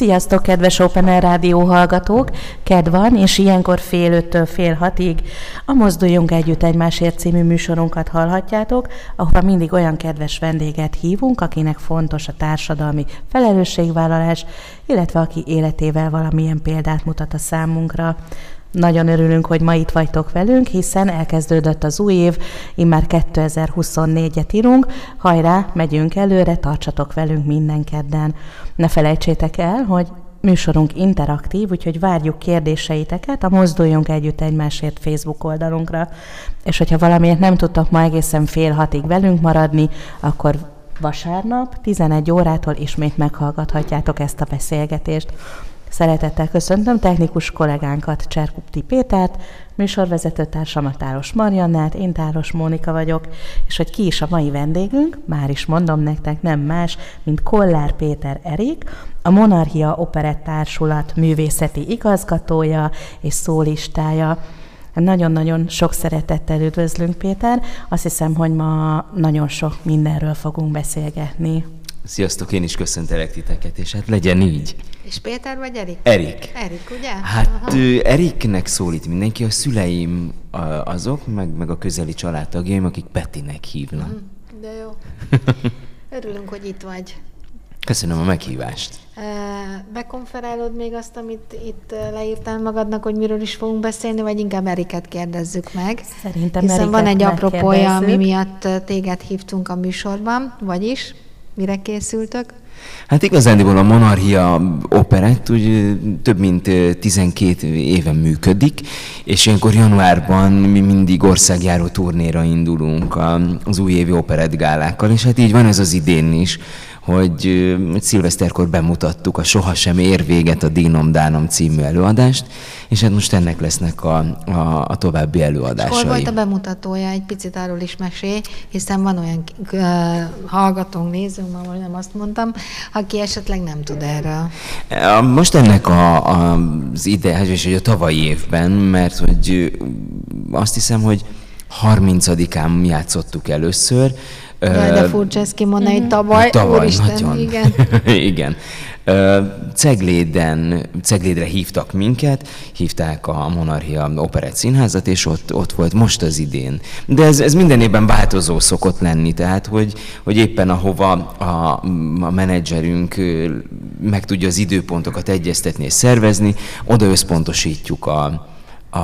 Sziasztok, kedves Open Air Rádió hallgatók! Ked van, és ilyenkor fél öttől fél hatig a Mozduljunk Együtt Egymásért című műsorunkat hallhatjátok, ahol mindig olyan kedves vendéget hívunk, akinek fontos a társadalmi felelősségvállalás, illetve aki életével valamilyen példát mutat a számunkra. Nagyon örülünk, hogy ma itt vagytok velünk, hiszen elkezdődött az új év, immár 2024-et írunk. Hajrá, megyünk előre, tartsatok velünk minden kedden. Ne felejtsétek el, hogy műsorunk interaktív, úgyhogy várjuk kérdéseiteket a Mozduljunk Együtt Egymásért Facebook oldalunkra. És hogyha valamiért nem tudtak ma egészen fél hatig velünk maradni, akkor vasárnap 11 órától ismét meghallgathatjátok ezt a beszélgetést. Szeretettel köszöntöm technikus kollégánkat, Cserkupti Pétert, műsorvezető társamat Táros Mariannát, én Táros Mónika vagyok, és hogy ki is a mai vendégünk, már is mondom nektek, nem más, mint Kollár Péter Erik, a Monarchia Operett Társulat művészeti igazgatója és szólistája. Nagyon-nagyon sok szeretettel üdvözlünk, Péter. Azt hiszem, hogy ma nagyon sok mindenről fogunk beszélgetni. Sziasztok, én is köszöntelek titeket, és hát legyen így. És Péter vagy Erik? Erik. Erik, ugye? Hát Aha. Eriknek szólít mindenki, a szüleim azok, meg, meg a közeli családtagjaim, akik Petinek hívnak. Mm, de jó. Örülünk, hogy itt vagy. Köszönöm a meghívást. Bekonferálod még azt, amit itt leírtál magadnak, hogy miről is fogunk beszélni, vagy inkább Eriket kérdezzük meg? Szerintem Hiszen Eriket van egy apropója, ami miatt téged hívtunk a műsorban, vagyis mire készültök? Hát igazándiból a Monarchia Operett úgy több mint 12 éven működik, és ilyenkor januárban mi mindig országjáró turnéra indulunk az újévi operett gálákkal, és hát így van ez az idén is hogy, szilveszterkor bemutattuk a Sohasem ér véget a Dínom Dánom című előadást, és hát most ennek lesznek a, a, a további előadásai. Hol volt a bemutatója? Egy picit arról is mesél, hiszen van olyan uh, hallgatónk, nézőnk, ma nem azt mondtam, aki esetleg nem tud erről. Most ennek a, a, az ide, hát hogy a tavalyi évben, mert hogy azt hiszem, hogy 30-án játszottuk először, Jaj, de furcsa ezt kimondani, hogy tavaly, tavaly úristen, nagyon. igen. igen. Cegléden, Ceglédre hívtak minket, hívták a Monarchia Operett Színházat, és ott, ott volt most az idén. De ez, ez minden évben változó szokott lenni, tehát hogy, hogy éppen ahova a, a menedzserünk meg tudja az időpontokat egyeztetni és szervezni, oda összpontosítjuk a, a,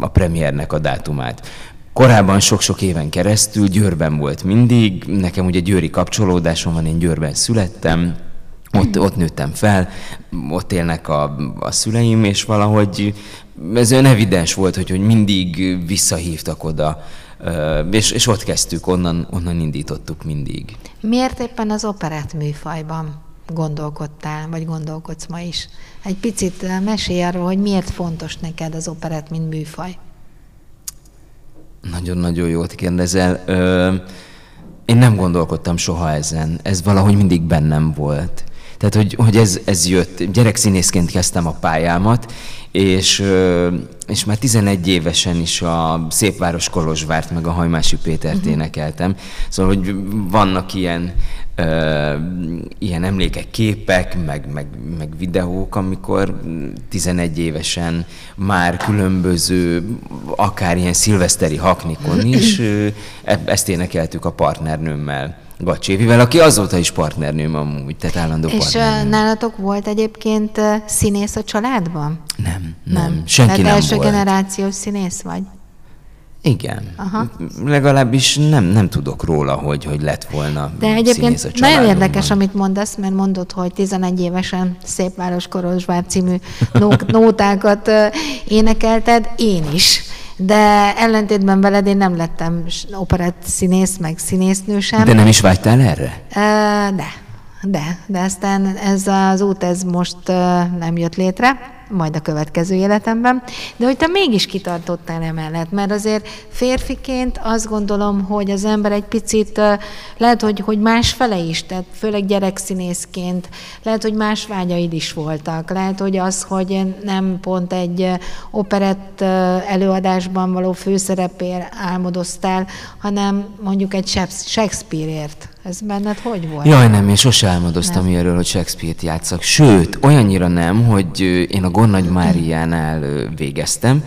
a premiernek a dátumát. Korábban sok-sok éven keresztül Győrben volt mindig, nekem ugye győri kapcsolódásom van, én Győrben születtem, ott, ott nőttem fel, ott élnek a, a szüleim, és valahogy ez olyan evidens volt, hogy, hogy mindig visszahívtak oda, és, és ott kezdtük, onnan, onnan indítottuk mindig. Miért éppen az operett műfajban gondolkodtál, vagy gondolkodsz ma is? Egy picit mesélj arról, hogy miért fontos neked az operett, mint műfaj. Nagyon-nagyon jót kérdezel. Ö, én nem gondolkodtam soha ezen. Ez valahogy mindig bennem volt. Tehát, hogy, hogy ez, ez jött. Gyerekszínészként kezdtem a pályámat, és, és már 11 évesen is a Szépváros Kolozsvárt, meg a Hajmási Pétert uh-huh. énekeltem. Szóval, hogy vannak ilyen, uh, ilyen emlékek, képek, meg, meg, meg videók, amikor 11 évesen már különböző, akár ilyen szilveszteri haknikon is, uh, ezt énekeltük a partnernőmmel. Gacsévivel, aki azóta is partnernőm amúgy, tehát állandó És partnernőm. nálatok volt egyébként színész a családban? Nem, nem. nem. Senki tehát nem első volt. generációs színész vagy? Igen. Aha. Legalábbis nem, nem tudok róla, hogy, hogy lett volna De egyébként nagyon érdekes, amit mondasz, mert mondod, hogy 11 évesen Szépváros Korozsvár című nótákat énekelted, én is. De ellentétben veled én nem lettem operett színész, meg színésznő sem. De nem is vágytál erre? De, de, de aztán ez az út ez most nem jött létre, majd a következő életemben, de hogy te mégis kitartottál emellett, mert azért férfiként azt gondolom, hogy az ember egy picit, lehet, hogy, hogy más fele is, tehát főleg gyerekszínészként, lehet, hogy más vágyaid is voltak, lehet, hogy az, hogy nem pont egy operett előadásban való főszerepér álmodoztál, hanem mondjuk egy Shakespeare-ért ez benned hogy volt? Jaj, nem, én sose álmodoztam nem. erről, hogy Shakespeare-t játszak. Sőt, olyannyira nem, hogy én a Gornagy Máriánál végeztem,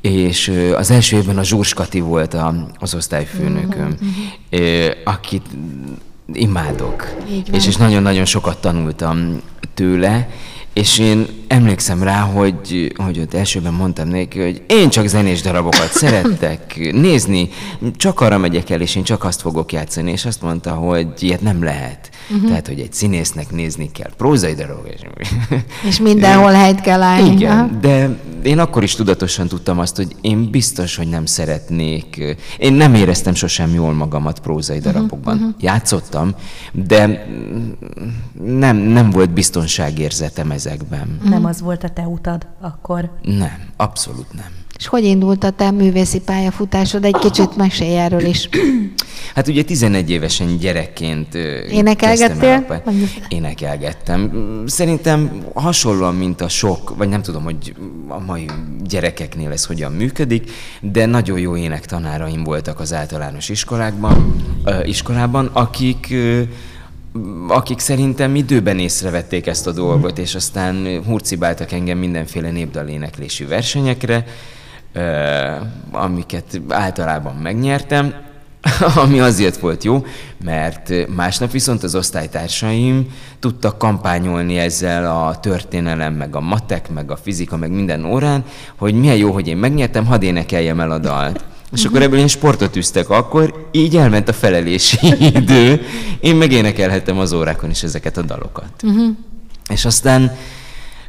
és az első évben a Zsúrs Kati volt az osztályfőnököm, uh-huh. akit imádok. És, és nagyon-nagyon sokat tanultam tőle, és én emlékszem rá, hogy, hogy ott elsőben mondtam neki, hogy én csak zenés darabokat szerettek nézni, csak arra megyek el, és én csak azt fogok játszani, és azt mondta, hogy ilyet nem lehet. Uh-huh. Tehát, hogy egy színésznek nézni kell prózai darab. És, és mindenhol helyt kell állni. Igen, de én akkor is tudatosan tudtam azt, hogy én biztos, hogy nem szeretnék. Én nem éreztem sosem jól magamat prózai mhm, darabokban. Uh-huh. Játszottam, de nem, nem volt biztonságérzetem ezekben. Nem az volt a te utad akkor? Nem, abszolút nem. És hogy indult a te művészi pályafutásod? Egy kicsit mesélj erről is. Hát ugye 11 évesen gyerekként Énekelgettél? Énekelgettem. Szerintem hasonlóan, mint a sok, vagy nem tudom, hogy a mai gyerekeknél ez hogyan működik, de nagyon jó énektanáraim voltak az általános iskolákban, iskolában, akik akik szerintem időben észrevették ezt a dolgot, és aztán hurcibáltak engem mindenféle népdaléneklésű versenyekre, amiket általában megnyertem, ami azért volt jó, mert másnap viszont az osztálytársaim tudtak kampányolni ezzel a történelem, meg a matek, meg a fizika, meg minden órán, hogy milyen jó, hogy én megnyertem, hadd énekeljem el a dalt. És akkor ebből én sportot üztek akkor, így elment a felelési idő, én megénekelhettem az órákon is ezeket a dalokat. Uh-huh. És aztán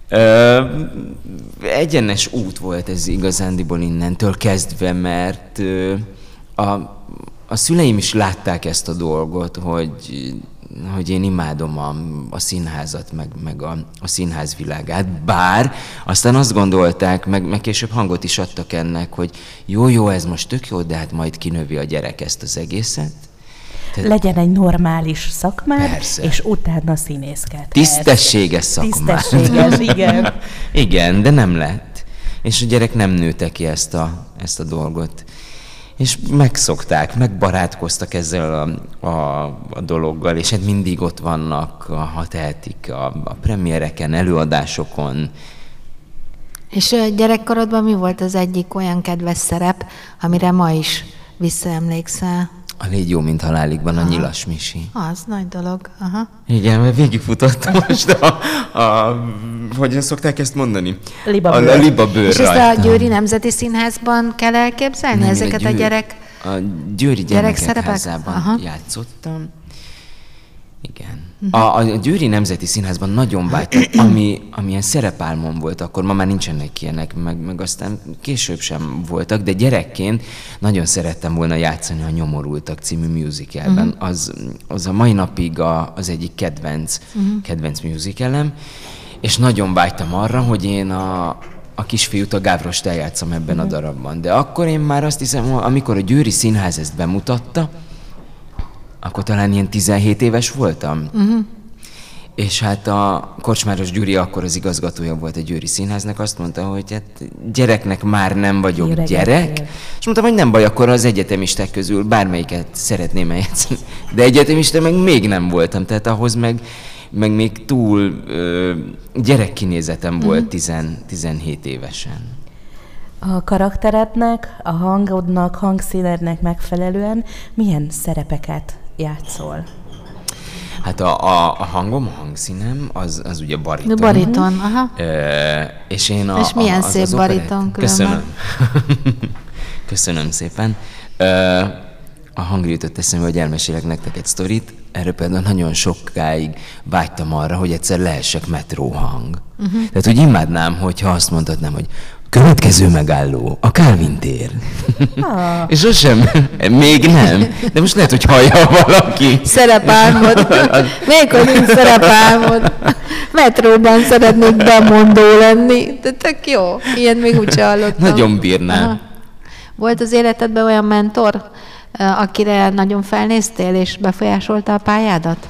ö, egyenes út volt ez igazándiból innentől kezdve, mert ö, a, a szüleim is látták ezt a dolgot, hogy hogy én imádom a, a színházat, meg, meg a, a színház világát, bár aztán azt gondolták, meg, meg később hangot is adtak ennek, hogy jó, jó, ez most tök jó, de hát majd kinövi a gyerek ezt az egészet. Tehát, Legyen egy normális szakmád, persze. és utána színészkedhet. Tisztességes szakmád. Tisztességes, igen. igen, de nem lett. És a gyerek nem nőtte ki ezt a, ezt a dolgot és megszokták, megbarátkoztak ezzel a, a, a dologgal, és hát mindig ott vannak, ha tehetik, a, a premiereken, előadásokon. És gyerekkorodban mi volt az egyik olyan kedves szerep, amire ma is visszaemlékszel? A Légy jó, mint halálikban Aha. a nyilas misi. Az nagy dolog. Aha. Igen, mert végigfutottam most a, a, hogyan szokták ezt mondani? Liba a, a liba bőr És ezt a Győri Nemzeti Színházban kell elképzelni Nem, ezeket a, győr, a gyerek A Győri Gyermekek Házában játszottam. Igen. A, a Győri Nemzeti Színházban nagyon vágytam, ami, amilyen szerepálmom volt akkor, ma már nincsenek ilyenek, meg, meg aztán később sem voltak, de gyerekként nagyon szerettem volna játszani a Nyomorultak című musicalben. Uh-huh. Az, az a mai napig a, az egyik kedvenc, uh-huh. kedvenc musicalem, és nagyon vágytam arra, hogy én a, a kisfiút, a Gávrost eljátszom ebben uh-huh. a darabban. De akkor én már azt hiszem, amikor a Győri Színház ezt bemutatta, akkor talán ilyen 17 éves voltam. Uh-huh. És hát a Kocsmáros Gyuri akkor az igazgatója volt a Győri Színháznak, azt mondta, hogy hát gyereknek már nem vagyok Gyerek, gyerek. És mondtam, hogy nem baj, akkor az egyetemisták közül bármelyiket szeretném eljátszani. De egyetemista meg még nem voltam, tehát ahhoz meg, meg még túl ö, gyerekkinézetem volt uh-huh. tizen, 17 évesen. A karakterednek, a hangodnak, hangszínednek megfelelően milyen szerepeket játszol? Hát a, a, a hangom, a hangszínem, az, az ugye bariton. Bariton, aha. E, és én a, és milyen a, az, szép az bariton Köszönöm. Köszönöm szépen. E, a hang jutott eszembe, hogy elmesélek nektek egy sztorit. Erről például nagyon sokáig vágytam arra, hogy egyszer lehessek metróhang. Uh-huh. Tehát, hogy imádnám, hogyha azt mondhatnám, hogy Következő megálló, a Calvin tér. Ah. És sosem, még nem, de most lehet, hogy hallja valaki. Szerepálmod. Még hogy nincs szerepálmod. metróban szeretnék bemondó lenni. De tök jó. Ilyen még úgy hallottam. Nagyon bírnám. Aha. Volt az életedben olyan mentor, akire nagyon felnéztél és befolyásolta a pályádat?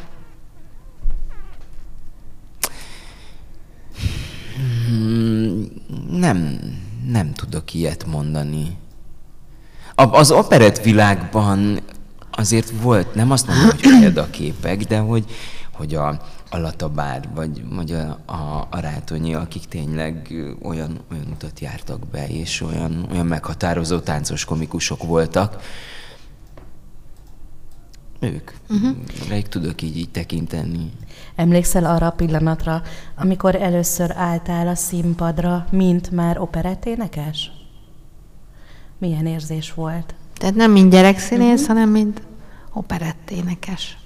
Hmm, nem, nem tudok ilyet mondani. Az operett világban azért volt, nem azt mondom, hogy példaképek, de hogy, hogy a, a Latabár, vagy, vagy a, a, a Rátonyi, akik tényleg olyan, olyan utat jártak be, és olyan, olyan meghatározó táncos komikusok voltak, ők. Uh-huh. tudok így, így tekinteni. Emlékszel arra a pillanatra, amikor először álltál a színpadra, mint már operetténekes? Milyen érzés volt? Tehát nem mint gyerekszínész, uh-huh. hanem mint operetténekes.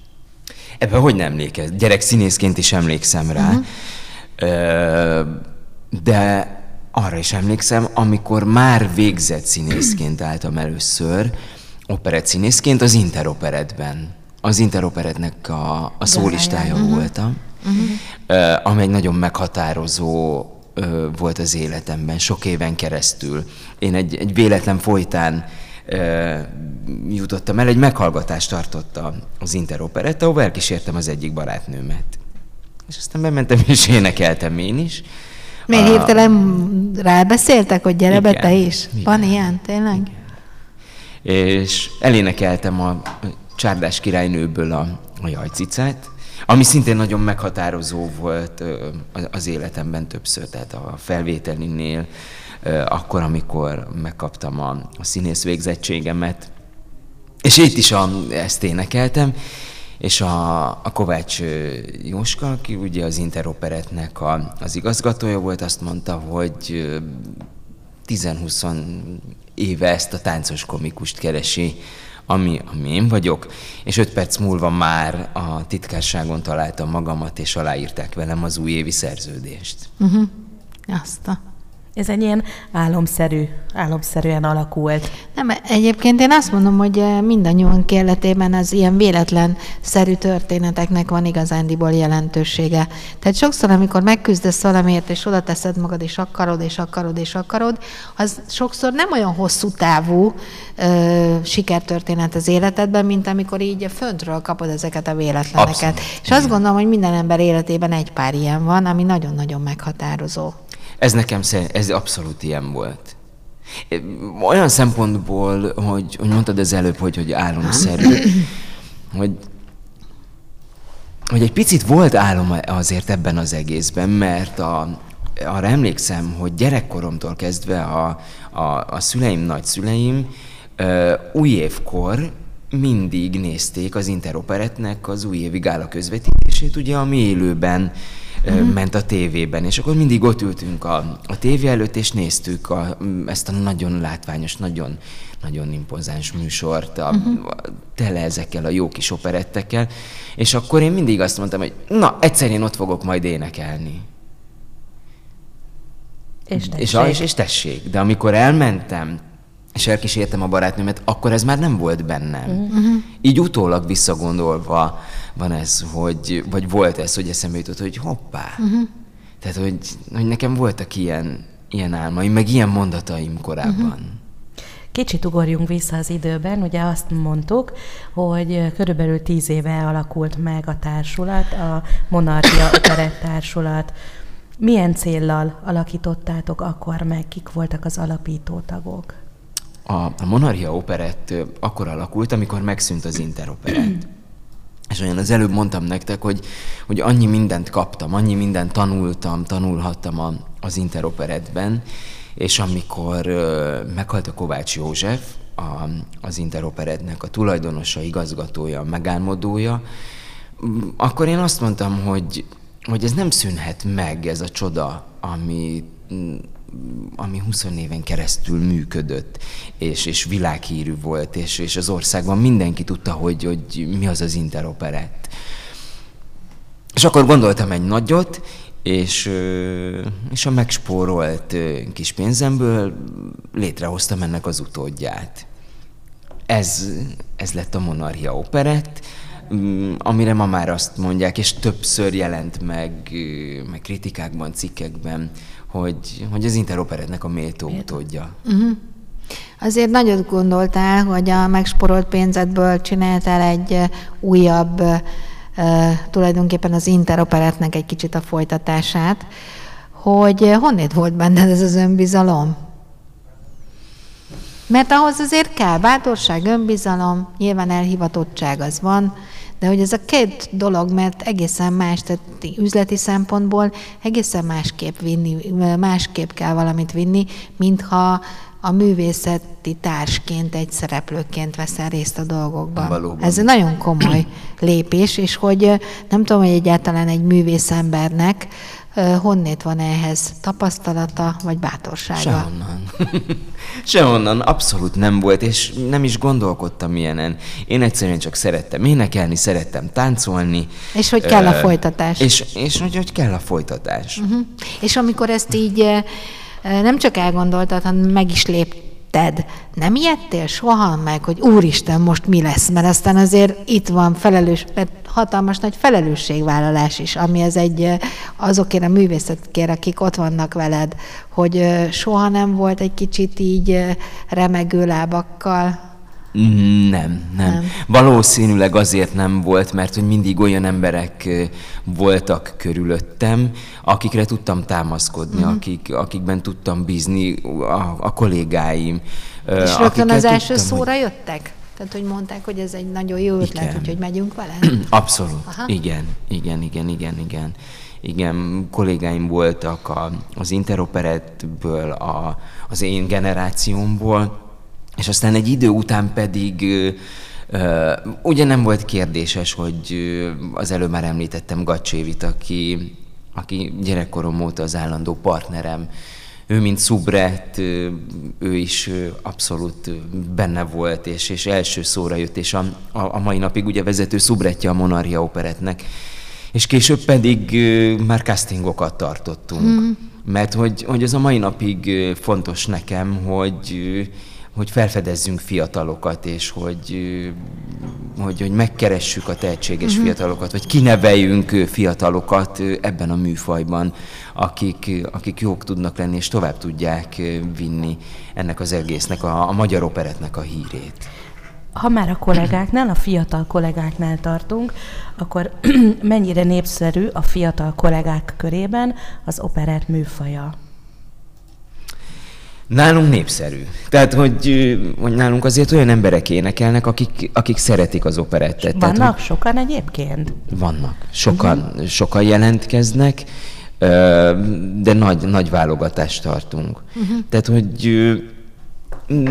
Ebben hogy nem emlékez? Gyerekszínészként is emlékszem rá. Uh-huh. De arra is emlékszem, amikor már végzett színészként álltam először, operett színészként az Interoperetben. Az Interoperetnek a, a szólistája uh-huh. voltam, uh-huh. amely nagyon meghatározó volt az életemben, sok éven keresztül. Én egy, egy véletlen folytán jutottam el, egy meghallgatást tartotta az Interoperetta, ahol elkísértem az egyik barátnőmet. És aztán bementem, és énekeltem én is. Miért hirtelen rábeszéltek, hogy gyere be te is? Igen. Van ilyen, tényleg? Igen. És elénekeltem a Csárdás királynőből a, a jajcicát, ami szintén nagyon meghatározó volt az életemben többször, tehát a felvételinél, akkor, amikor megkaptam a, a színész végzettségemet. És itt is a, ezt énekeltem, és a, a Kovács Jóska, aki ugye az Interoperetnek a, az igazgatója volt, azt mondta, hogy 10-20 éve ezt a táncos komikust keresi, ami, ami én vagyok, és öt perc múlva már a titkárságon találtam magamat, és aláírták velem az újévi szerződést. Uh-huh. Azt a... Ez egy ilyen álomszerű, álomszerűen alakult. Nem, egyébként én azt mondom, hogy eh, mindannyiunk életében az ilyen véletlen szerű történeteknek van igazándiból jelentősége. Tehát sokszor, amikor megküzdesz valamiért, és oda teszed magad, és akarod, és akarod, és akarod, az sokszor nem olyan hosszú távú ö, sikertörténet az életedben, mint amikor így föntről kapod ezeket a véletleneket. Abszolút. És azt gondolom, hogy minden ember életében egy pár ilyen van, ami nagyon-nagyon meghatározó. Ez nekem ez abszolút ilyen volt. Olyan szempontból, hogy, hogy mondtad az előbb, hogy, hogy álomszerű, hogy, hogy egy picit volt álom azért ebben az egészben, mert a, arra emlékszem, hogy gyerekkoromtól kezdve a, a, a szüleim, nagyszüleim új évkor mindig nézték az Interoperetnek az újévi gála közvetítését, ugye, ami élőben uh-huh. ment a tévében, és akkor mindig ott ültünk a, a tévé előtt, és néztük a, ezt a nagyon látványos, nagyon, nagyon impozáns műsort, a, uh-huh. tele ezekkel a jó kis operettekkel, és akkor én mindig azt mondtam, hogy na, egyszer én ott fogok majd énekelni. És tessék. És, és, és tessék. De amikor elmentem, és elkísértem a barátnőmet, akkor ez már nem volt bennem. Uh-huh. Így utólag visszagondolva van ez, hogy, vagy volt ez, hogy eszembe jutott, hogy hoppá. Uh-huh. Tehát, hogy, hogy nekem voltak ilyen, ilyen álmaim, meg ilyen mondataim korábban. Uh-huh. Kicsit ugorjunk vissza az időben, ugye azt mondtuk, hogy körülbelül tíz éve alakult meg a társulat, a Monarchia Operett Társulat. Milyen céllal alakítottátok akkor meg, kik voltak az alapító tagok? A, a Monarchia Operett akkor alakult, amikor megszűnt az Interoperett. És olyan az előbb mondtam nektek, hogy, hogy annyi mindent kaptam, annyi mindent tanultam, tanulhattam a, az Interoperetben, és amikor ö, meghalt a Kovács József, a, az Interoperetnek a tulajdonosa, igazgatója, megálmodója, akkor én azt mondtam, hogy, hogy ez nem szűnhet meg, ez a csoda, ami ami 20 éven keresztül működött, és, és világhírű volt, és, és az országban mindenki tudta, hogy, hogy mi az az interoperett. És akkor gondoltam egy nagyot, és, és a megspórolt kis pénzemből létrehoztam ennek az utódját. Ez, ez lett a Monarchia Operett, mm, amire ma már azt mondják, és többször jelent meg, meg kritikákban, cikkekben, hogy, hogy az interoperetnek a méltó utódja. Uh-huh. Azért nagyot gondoltál, hogy a megsporolt pénzedből csináltál egy újabb, tulajdonképpen az interoperetnek egy kicsit a folytatását, hogy honnét volt benned ez az önbizalom? Mert ahhoz azért kell bátorság, önbizalom, nyilván elhivatottság az van, de hogy ez a két dolog, mert egészen más, tehát üzleti szempontból egészen másképp vinni, másképp kell valamit vinni, mintha a művészeti társként, egy szereplőként veszel részt a dolgokban. Valóban. Ez egy nagyon komoly lépés, és hogy nem tudom, hogy egyáltalán egy művészembernek honnét van ehhez tapasztalata vagy bátorsága? Sehonnan. Sehonnan, abszolút nem volt, és nem is gondolkodtam ilyenen. Én egyszerűen csak szerettem énekelni, szerettem táncolni. És hogy kell a folytatás. És, és hogy, hogy kell a folytatás. Uh-huh. És amikor ezt így nem csak elgondoltad, hanem meg is lép, tetted. Nem ijedtél soha meg, hogy úristen, most mi lesz? Mert aztán azért itt van felelős, mert hatalmas nagy felelősségvállalás is, ami az egy azokért a művészetkért, akik ott vannak veled, hogy soha nem volt egy kicsit így remegő lábakkal nem, nem, nem. Valószínűleg azért nem volt, mert hogy mindig olyan emberek voltak körülöttem, akikre tudtam támaszkodni, uh-huh. akik, akikben tudtam bízni, a, a kollégáim. És rögtön az első tudtam, szóra hogy... jöttek? Tehát, hogy mondták, hogy ez egy nagyon jó ötlet, igen. úgyhogy megyünk vele? Abszolút. Aha. Igen, igen, igen, igen, igen. Igen, kollégáim voltak a, az interoperetből, a, az én generációmból, és aztán egy idő után pedig ugye nem volt kérdéses, hogy az előbb már említettem Gacsévit, aki, aki gyerekkorom óta az állandó partnerem. Ő, mint szubret, ő is abszolút benne volt, és, és első szóra jött, és a, a, a mai napig ugye vezető szubretje a Monarchia Operetnek. És később pedig már castingokat tartottunk. Mm. Mert hogy, hogy ez a mai napig fontos nekem, hogy hogy felfedezzünk fiatalokat, és hogy, hogy, hogy megkeressük a tehetséges uh-huh. fiatalokat, vagy kineveljünk fiatalokat ebben a műfajban, akik, akik jók tudnak lenni, és tovább tudják vinni ennek az egésznek, a, a magyar operetnek a hírét. Ha már a kollégáknál, a fiatal kollégáknál tartunk, akkor mennyire népszerű a fiatal kollégák körében az operett műfaja? Nálunk népszerű. Tehát, hogy, hogy nálunk azért olyan emberek énekelnek, akik, akik szeretik az operettet. Vannak Tehát, hogy sokan egyébként? Vannak. Sokan, uh-huh. sokan jelentkeznek, de nagy, nagy válogatást tartunk. Uh-huh. Tehát, hogy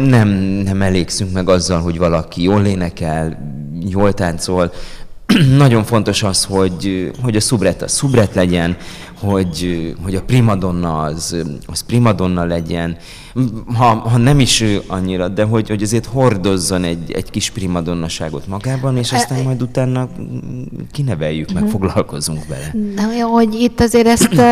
nem, nem elégszünk meg azzal, hogy valaki jól énekel, jól táncol. Nagyon fontos az, hogy, hogy a szubret a szubret legyen, hogy, hogy a primadonna az, az primadonna legyen, ha, ha nem is ő annyira, de hogy, hogy azért hordozzon egy, egy kis primadonnaságot magában, és aztán majd utána kineveljük, meg mhm. foglalkozunk vele. Na, hogy itt azért ezt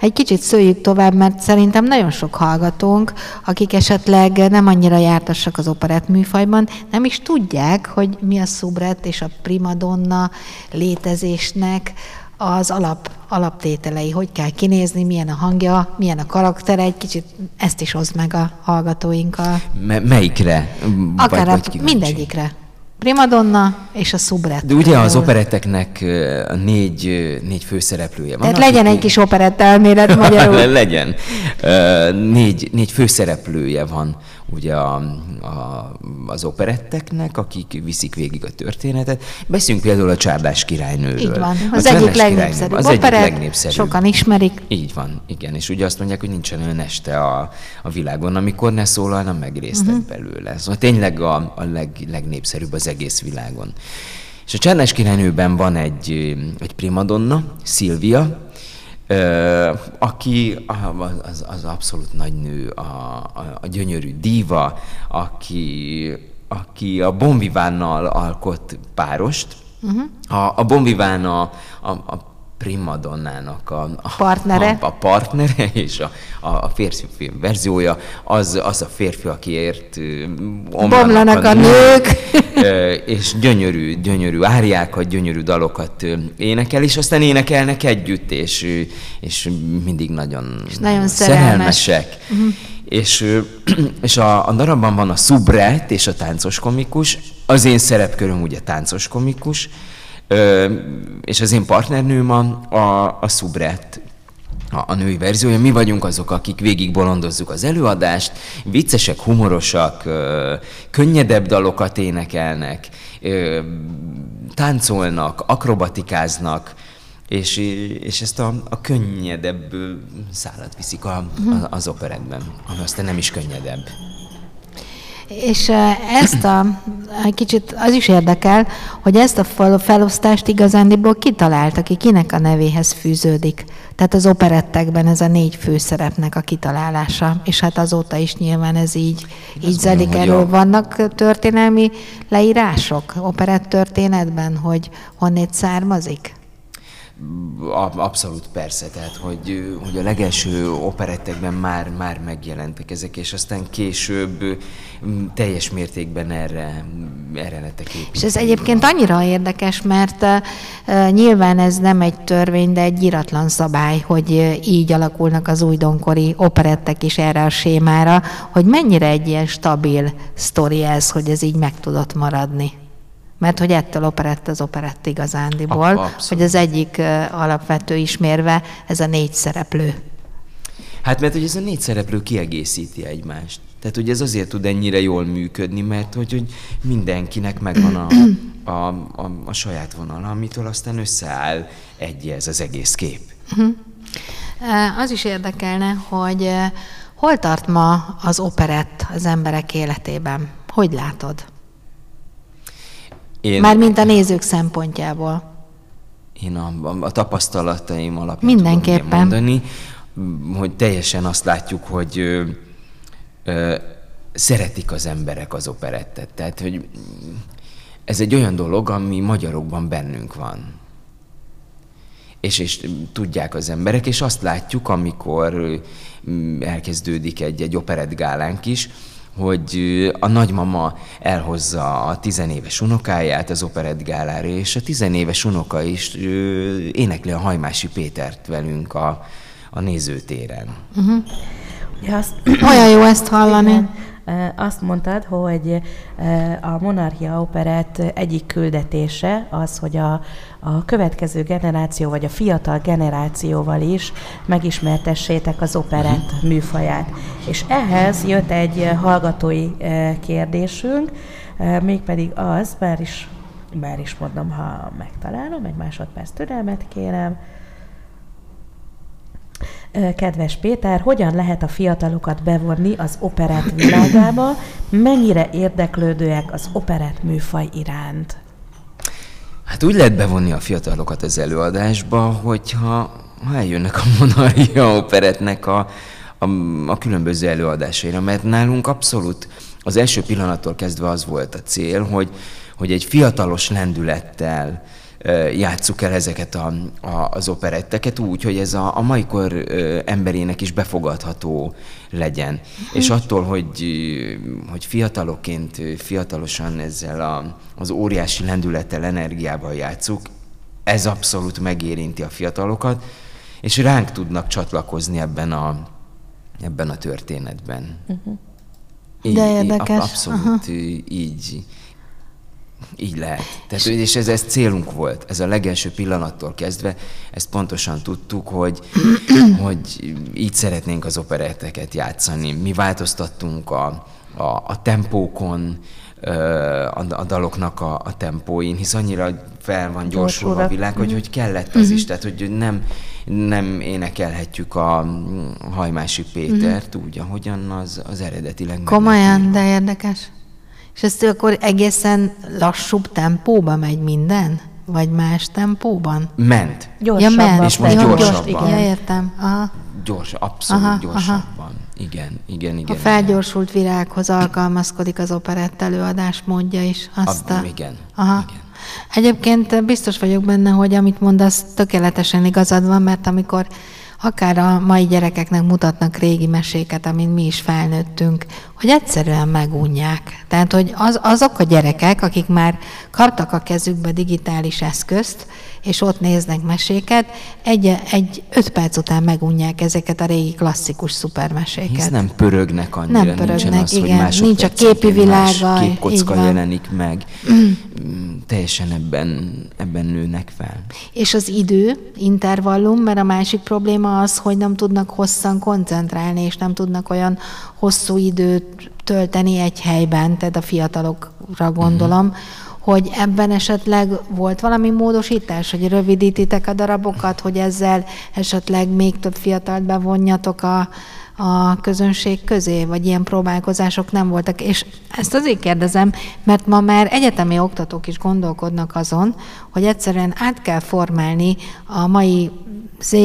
egy kicsit szőjük tovább, mert szerintem nagyon sok hallgatónk, akik esetleg nem annyira jártassak az operett műfajban, nem is tudják, hogy mi a szubret és a primadonna létezésnek az alap, alaptételei, hogy kell kinézni, milyen a hangja, milyen a karaktere, egy kicsit ezt is hoz meg a hallgatóinkkal. M- melyikre? Akár vagy, vagy mindegyikre primadonna és a szubret. De ugye az operetteknek négy, négy főszereplője van. Tehát legyen egy kis operett elmélet magyarul. legyen. Négy, négy főszereplője van ugye a, a, az operetteknek, akik viszik végig a történetet. Beszéljünk például a Csárdás királynőről. Így van. Az egyik legnépszerűbb az operett, egyik legnépszerűbb. sokan ismerik. Így van, igen. És ugye azt mondják, hogy nincsen olyan este a, a világon, amikor ne szólalna meg résztek uh-huh. belőle. Szóval tényleg a, a leg, legnépszerűbb az egész világon. És a Csernás királynőben van egy, egy primadonna, Szilvia, aki az, az abszolút nagy nő, a, a, a gyönyörű díva, aki, aki a Bonvivánnal alkot párost. Uh-huh. A, a Bonviván a, a, a primadonnának a, a partnere, a, a partnere és a, a, a férfi verziója, az, az a férfi, akiért bomlanak a, a nők. és gyönyörű, gyönyörű áriákat, gyönyörű dalokat énekel, és aztán énekelnek együtt, és, és mindig nagyon, és nagyon szerelmes. szerelmesek. Uh-huh. És, és a, a darabban van a szubret és a táncos komikus, az én szerepköröm ugye táncos komikus, és az én partnernőm a, a, a szubret a, a női verziója. Mi vagyunk azok, akik végig bolondozzuk az előadást, viccesek, humorosak, könnyedebb dalokat énekelnek, táncolnak, akrobatikáznak, és, és ezt a, a könnyedebb szállat viszik a, a, az operetben, ami aztán nem is könnyedebb. És ezt a, egy kicsit az is érdekel, hogy ezt a felosztást igazándiból kitalálta ki, kinek a nevéhez fűződik. Tehát az operettekben ez a négy főszerepnek a kitalálása, és hát azóta is nyilván ez így, így zelik elő. A... Vannak történelmi leírások operett történetben, hogy honnét származik? Abszolút persze, tehát hogy, hogy a legelső operettekben már, már megjelentek ezek, és aztán később teljes mértékben erre, erre lettek. És ez egyébként annyira érdekes, mert nyilván ez nem egy törvény, de egy iratlan szabály, hogy így alakulnak az újdonkori operettek is erre a sémára, hogy mennyire egy ilyen stabil sztori ez, hogy ez így meg tudott maradni. Mert hogy ettől operett az operett igazándiból, Abszolút. hogy az egyik alapvető ismérve ez a négy szereplő. Hát mert hogy ez a négy szereplő kiegészíti egymást. Tehát hogy ez azért tud ennyire jól működni, mert hogy, hogy mindenkinek megvan a, a, a, a saját vonala, amitől aztán összeáll egy ez az egész kép. Uh-huh. Az is érdekelne, hogy hol tart ma az operett az emberek életében? Hogy látod? Én, Mármint a nézők szempontjából. Én a, a, tapasztalataim alapján Mindenképpen. tudom mondani, hogy teljesen azt látjuk, hogy ö, ö, szeretik az emberek az operettet. Tehát, hogy ez egy olyan dolog, ami magyarokban bennünk van. És, és tudják az emberek, és azt látjuk, amikor elkezdődik egy, egy operettgálánk is, hogy a nagymama elhozza a tizenéves unokáját az operettgálára, és a tizenéves unoka is énekli a Hajmási Pétert velünk a, a nézőtéren. Uh-huh. Ja, azt, Olyan jó ezt hallani. Igen. Azt mondtad, hogy a Monarchia Operett egyik küldetése az, hogy a, a következő generáció, vagy a fiatal generációval is megismertessétek az operett uh-huh. műfaját. És ehhez jött egy hallgatói kérdésünk, mégpedig az, bár is, bár is mondom, ha megtalálom, egy másodperc türelmet kérem, Kedves Péter, hogyan lehet a fiatalokat bevonni az operett világába? Mennyire érdeklődőek az operett műfaj iránt? Hát úgy lehet bevonni a fiatalokat az előadásba, hogyha ha eljönnek a Monarchia operetnek a, a, a különböző előadásaira, mert nálunk abszolút az első pillanattól kezdve az volt a cél, hogy, hogy egy fiatalos lendülettel, játsszuk el ezeket a, a, az operetteket úgy, hogy ez a, a mai kor emberének is befogadható legyen. És attól, hogy, hogy fiatalokként, fiatalosan ezzel a, az óriási lendülettel, energiával játszuk, ez abszolút megérinti a fiatalokat, és ránk tudnak csatlakozni ebben a, ebben a történetben. Uh-huh. De érdekes. Abszolút Aha. így, így lehet. Tehát, és ez, ez célunk volt. Ez a legelső pillanattól kezdve, ezt pontosan tudtuk, hogy, hogy így szeretnénk az operetteket játszani. Mi változtattunk a, a, a tempókon, a, a daloknak a, a tempóin, hisz annyira fel van gyorsulva a világ, hogy, hogy kellett az is, mhm. tehát hogy nem, nem énekelhetjük a Hajmási Pétert úgy, ahogyan az, az eredetileg Komolyan, de érdekes. És ezt akkor egészen lassúbb tempóba megy minden? Vagy más tempóban? Ment. Gyorsabban. Ja, ment. És most ja, gyorsabban. Gyors, igen. Ja, értem. Aha. Gyors, abszolút aha, gyorsabban. Aha. Igen, igen, igen. A felgyorsult virághoz alkalmazkodik az operett előadás módja is. Azt a... Igen, aha. igen. Egyébként biztos vagyok benne, hogy amit mondasz, tökéletesen igazad van, mert amikor akár a mai gyerekeknek mutatnak régi meséket, amin mi is felnőttünk, hogy egyszerűen megunják. Tehát, hogy az, azok a gyerekek, akik már kaptak a kezükbe digitális eszközt, és ott néznek meséket, egy, egy öt perc után megunják ezeket a régi klasszikus szupermeséket. Hisz nem pörögnek annyira, nem pörögnek, az, igen, hogy nincs a képi világa. képkocka jelenik meg. Teljesen ebben, ebben nőnek fel. És az idő, intervallum, mert a másik probléma az, hogy nem tudnak hosszan koncentrálni, és nem tudnak olyan hosszú időt tölteni egy helyben, tehát a fiatalokra gondolom, uh-huh hogy ebben esetleg volt valami módosítás, hogy rövidítitek a darabokat, hogy ezzel esetleg még több fiatalt bevonjatok a, a közönség közé, vagy ilyen próbálkozások nem voltak. És ezt azért kérdezem, mert ma már egyetemi oktatók is gondolkodnak azon, hogy egyszerűen át kell formálni a mai Z,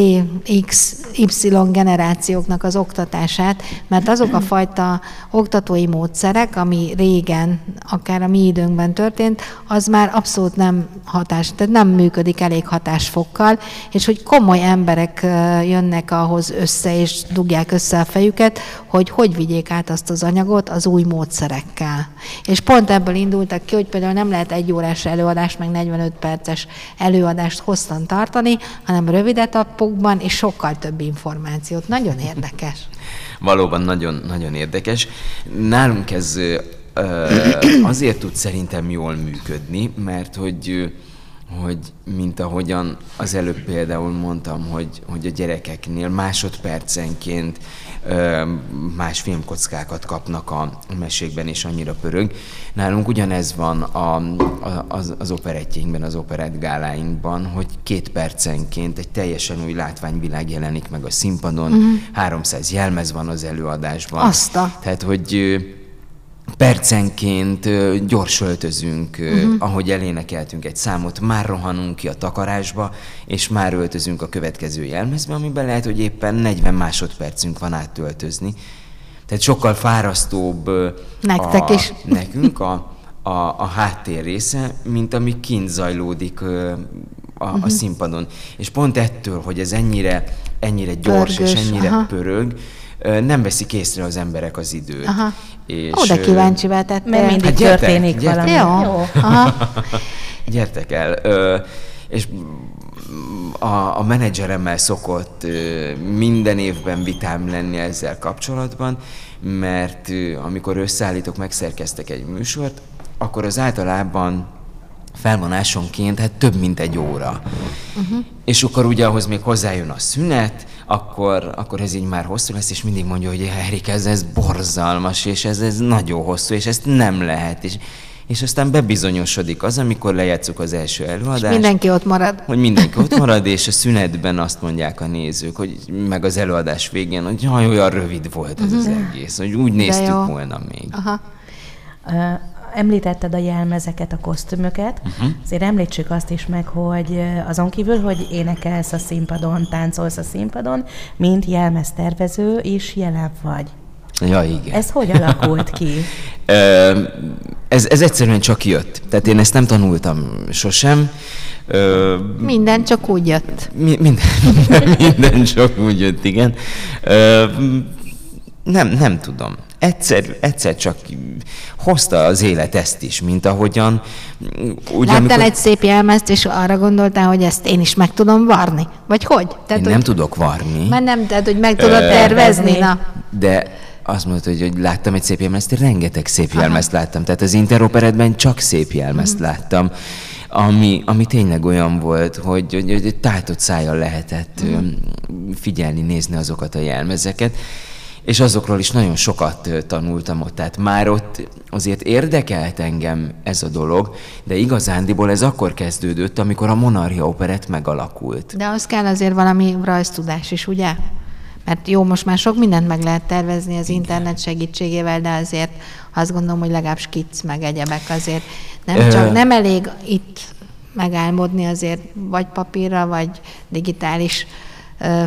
X, Y generációknak az oktatását, mert azok a fajta oktatói módszerek, ami régen, akár a mi időnkben történt, az már abszolút nem hatás, tehát nem működik elég hatásfokkal, és hogy komoly emberek jönnek ahhoz össze, és dugják össze a fejüket, hogy hogy vigyék át azt az anyagot az új módszerekkel. És pont ebből indultak ki, hogy például nem lehet egy órás előadást, meg 45 perces előadást hosszan tartani, hanem rövidet napokban, és sokkal több információt. Nagyon érdekes. Valóban nagyon, nagyon érdekes. Nálunk ez azért tud szerintem jól működni, mert hogy hogy mint ahogyan az előbb például mondtam, hogy, hogy a gyerekeknél másodpercenként más filmkockákat kapnak a mesékben, és annyira pörög. Nálunk ugyanez van a, a, az, az operettjénkben, az operettgáláinkban, hogy két percenként egy teljesen új látványvilág jelenik meg a színpadon, uh-huh. 300 jelmez van az előadásban. Azt a... Tehát, hogy percenként gyors öltözünk, uh-huh. ahogy elénekeltünk egy számot, már rohanunk ki a takarásba, és már öltözünk a következő jelmezbe, amiben lehet, hogy éppen 40 másodpercünk van áttöltözni. Tehát sokkal fárasztóbb Nektek a, is. nekünk a, a, a háttér része, mint ami kint zajlódik a, uh-huh. a színpadon. És pont ettől, hogy ez ennyire, ennyire gyors Pörgős, és ennyire aha. pörög, nem veszik észre az emberek az időt. Aha. És, Ó, de kíváncsi vetett. Mert mindig hát gyertek, történik gyertek. valami. Jó. Jó. Aha. gyertek el. Ö, és a, a menedzseremmel szokott minden évben vitám lenni ezzel kapcsolatban, mert amikor összeállítok, megszerkeztek egy műsort, akkor az általában felvonásonként hát több mint egy óra. Uh-huh. És akkor ugye ahhoz még hozzájön a szünet, akkor, akkor ez így már hosszú lesz, és mindig mondja, hogy Erik, ez, ez borzalmas, és ez, ez nagyon hosszú, és ezt nem lehet. És, és aztán bebizonyosodik az, amikor lejátszuk az első előadást. És mindenki ott marad. Hogy mindenki ott marad, és a szünetben azt mondják a nézők, hogy meg az előadás végén, hogy jaj, olyan rövid volt ez az mhm. egész, hogy úgy néztük volna még. Aha. Említetted a jelmezeket, a kosztümöket, uh-huh. azért említsük azt is meg, hogy azon kívül, hogy énekelsz a színpadon, táncolsz a színpadon, mint jelmeztervező is jelen vagy. Ja, igen. Ez hogy alakult ki? ez, ez egyszerűen csak jött. Tehát én ezt nem tanultam sosem. minden csak úgy jött. Mi, minden, minden, minden csak úgy jött, igen. nem, nem tudom egyszer, egyszer csak hozta az élet ezt is, mint ahogyan... Ugye, Láttál amikor... egy szép jelmezt, és arra gondoltál, hogy ezt én is meg tudom varni? Vagy hogy? Tehát, én hogy... nem tudok varni. Mert nem, tehát, hogy meg tudod tervezni, na. De azt mondta, hogy, hogy láttam egy szép jelmezt, rengeteg szép Aha. jelmezt láttam. Tehát az interoperetben csak szép jelmezt uh-huh. láttam ami, ami tényleg olyan volt, hogy, hogy, hogy tátott szájjal lehetett uh-huh. figyelni, nézni azokat a jelmezeket és azokról is nagyon sokat tanultam ott. Tehát már ott azért érdekelt engem ez a dolog, de igazándiból ez akkor kezdődött, amikor a Monarchia Operett megalakult. De az kell azért valami rajztudás is, ugye? Mert jó, most már sok mindent meg lehet tervezni az Igen. internet segítségével, de azért azt gondolom, hogy legalább skic meg egyebek azért nem csak nem elég itt megálmodni azért, vagy papírra, vagy digitális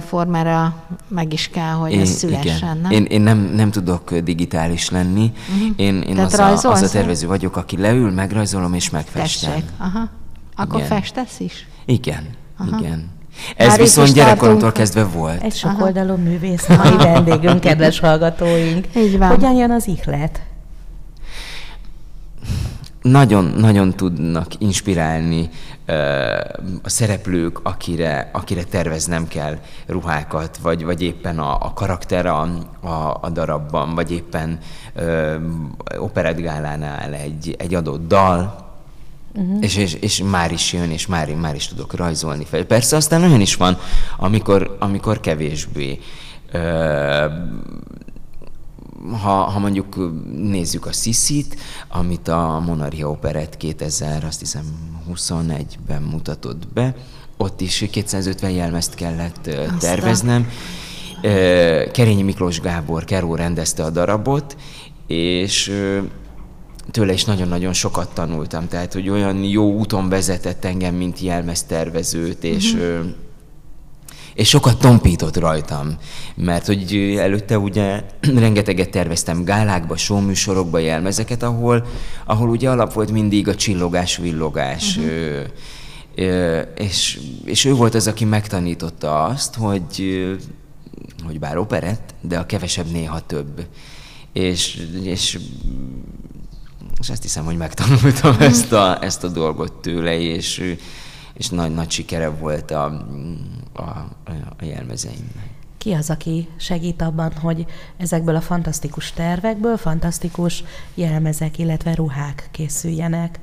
formára meg is kell, hogy ez szülessen, igen. nem? Én, én nem, nem tudok digitális lenni. Uh-huh. Én, én az, a, az a tervező vagyok, aki leül, megrajzolom és megfestem. Tessék, aha. Akkor igen. festesz is? Igen, aha. igen. Ez Már viszont is gyerekkoromtól kezdve volt. Egy sokoldalú művész, mai vendégünk, kedves hallgatóink. Így van. Hogyan jön az ihlet? nagyon-nagyon tudnak inspirálni a szereplők, akire, akire terveznem kell ruhákat, vagy, vagy éppen a, a karakter a, a, a darabban, vagy éppen ö, operettgálánál egy, egy adott dal, Uh-huh. És, és, és már is jön, és már, már is tudok rajzolni fel. Persze aztán olyan is van, amikor, amikor kevésbé. Ö, ha, ha mondjuk nézzük a Sissit, amit a Monarchia Operett 2000, azt hiszem 21-ben mutatott be, ott is 250 jelmezt kellett Aztán. terveznem. Kerényi Miklós Gábor Keró rendezte a darabot, és tőle is nagyon-nagyon sokat tanultam, tehát hogy olyan jó úton vezetett engem, mint jelmeztervezőt, és uh-huh. És sokat tompított rajtam, mert hogy előtte ugye rengeteget terveztem gálákba, showműsorokba, jelmezeket, ahol, ahol ugye alap volt mindig a csillogás, villogás. Uh-huh. Ö, ö, és, és ő volt az, aki megtanította azt, hogy, hogy bár operett, de a kevesebb néha több. És, és és azt hiszem, hogy megtanultam ezt a, ezt a dolgot tőle, és, és nagy, nagy sikere volt a, a, a jelmezeimnek. Ki az, aki segít abban, hogy ezekből a fantasztikus tervekből fantasztikus jelmezek, illetve ruhák készüljenek?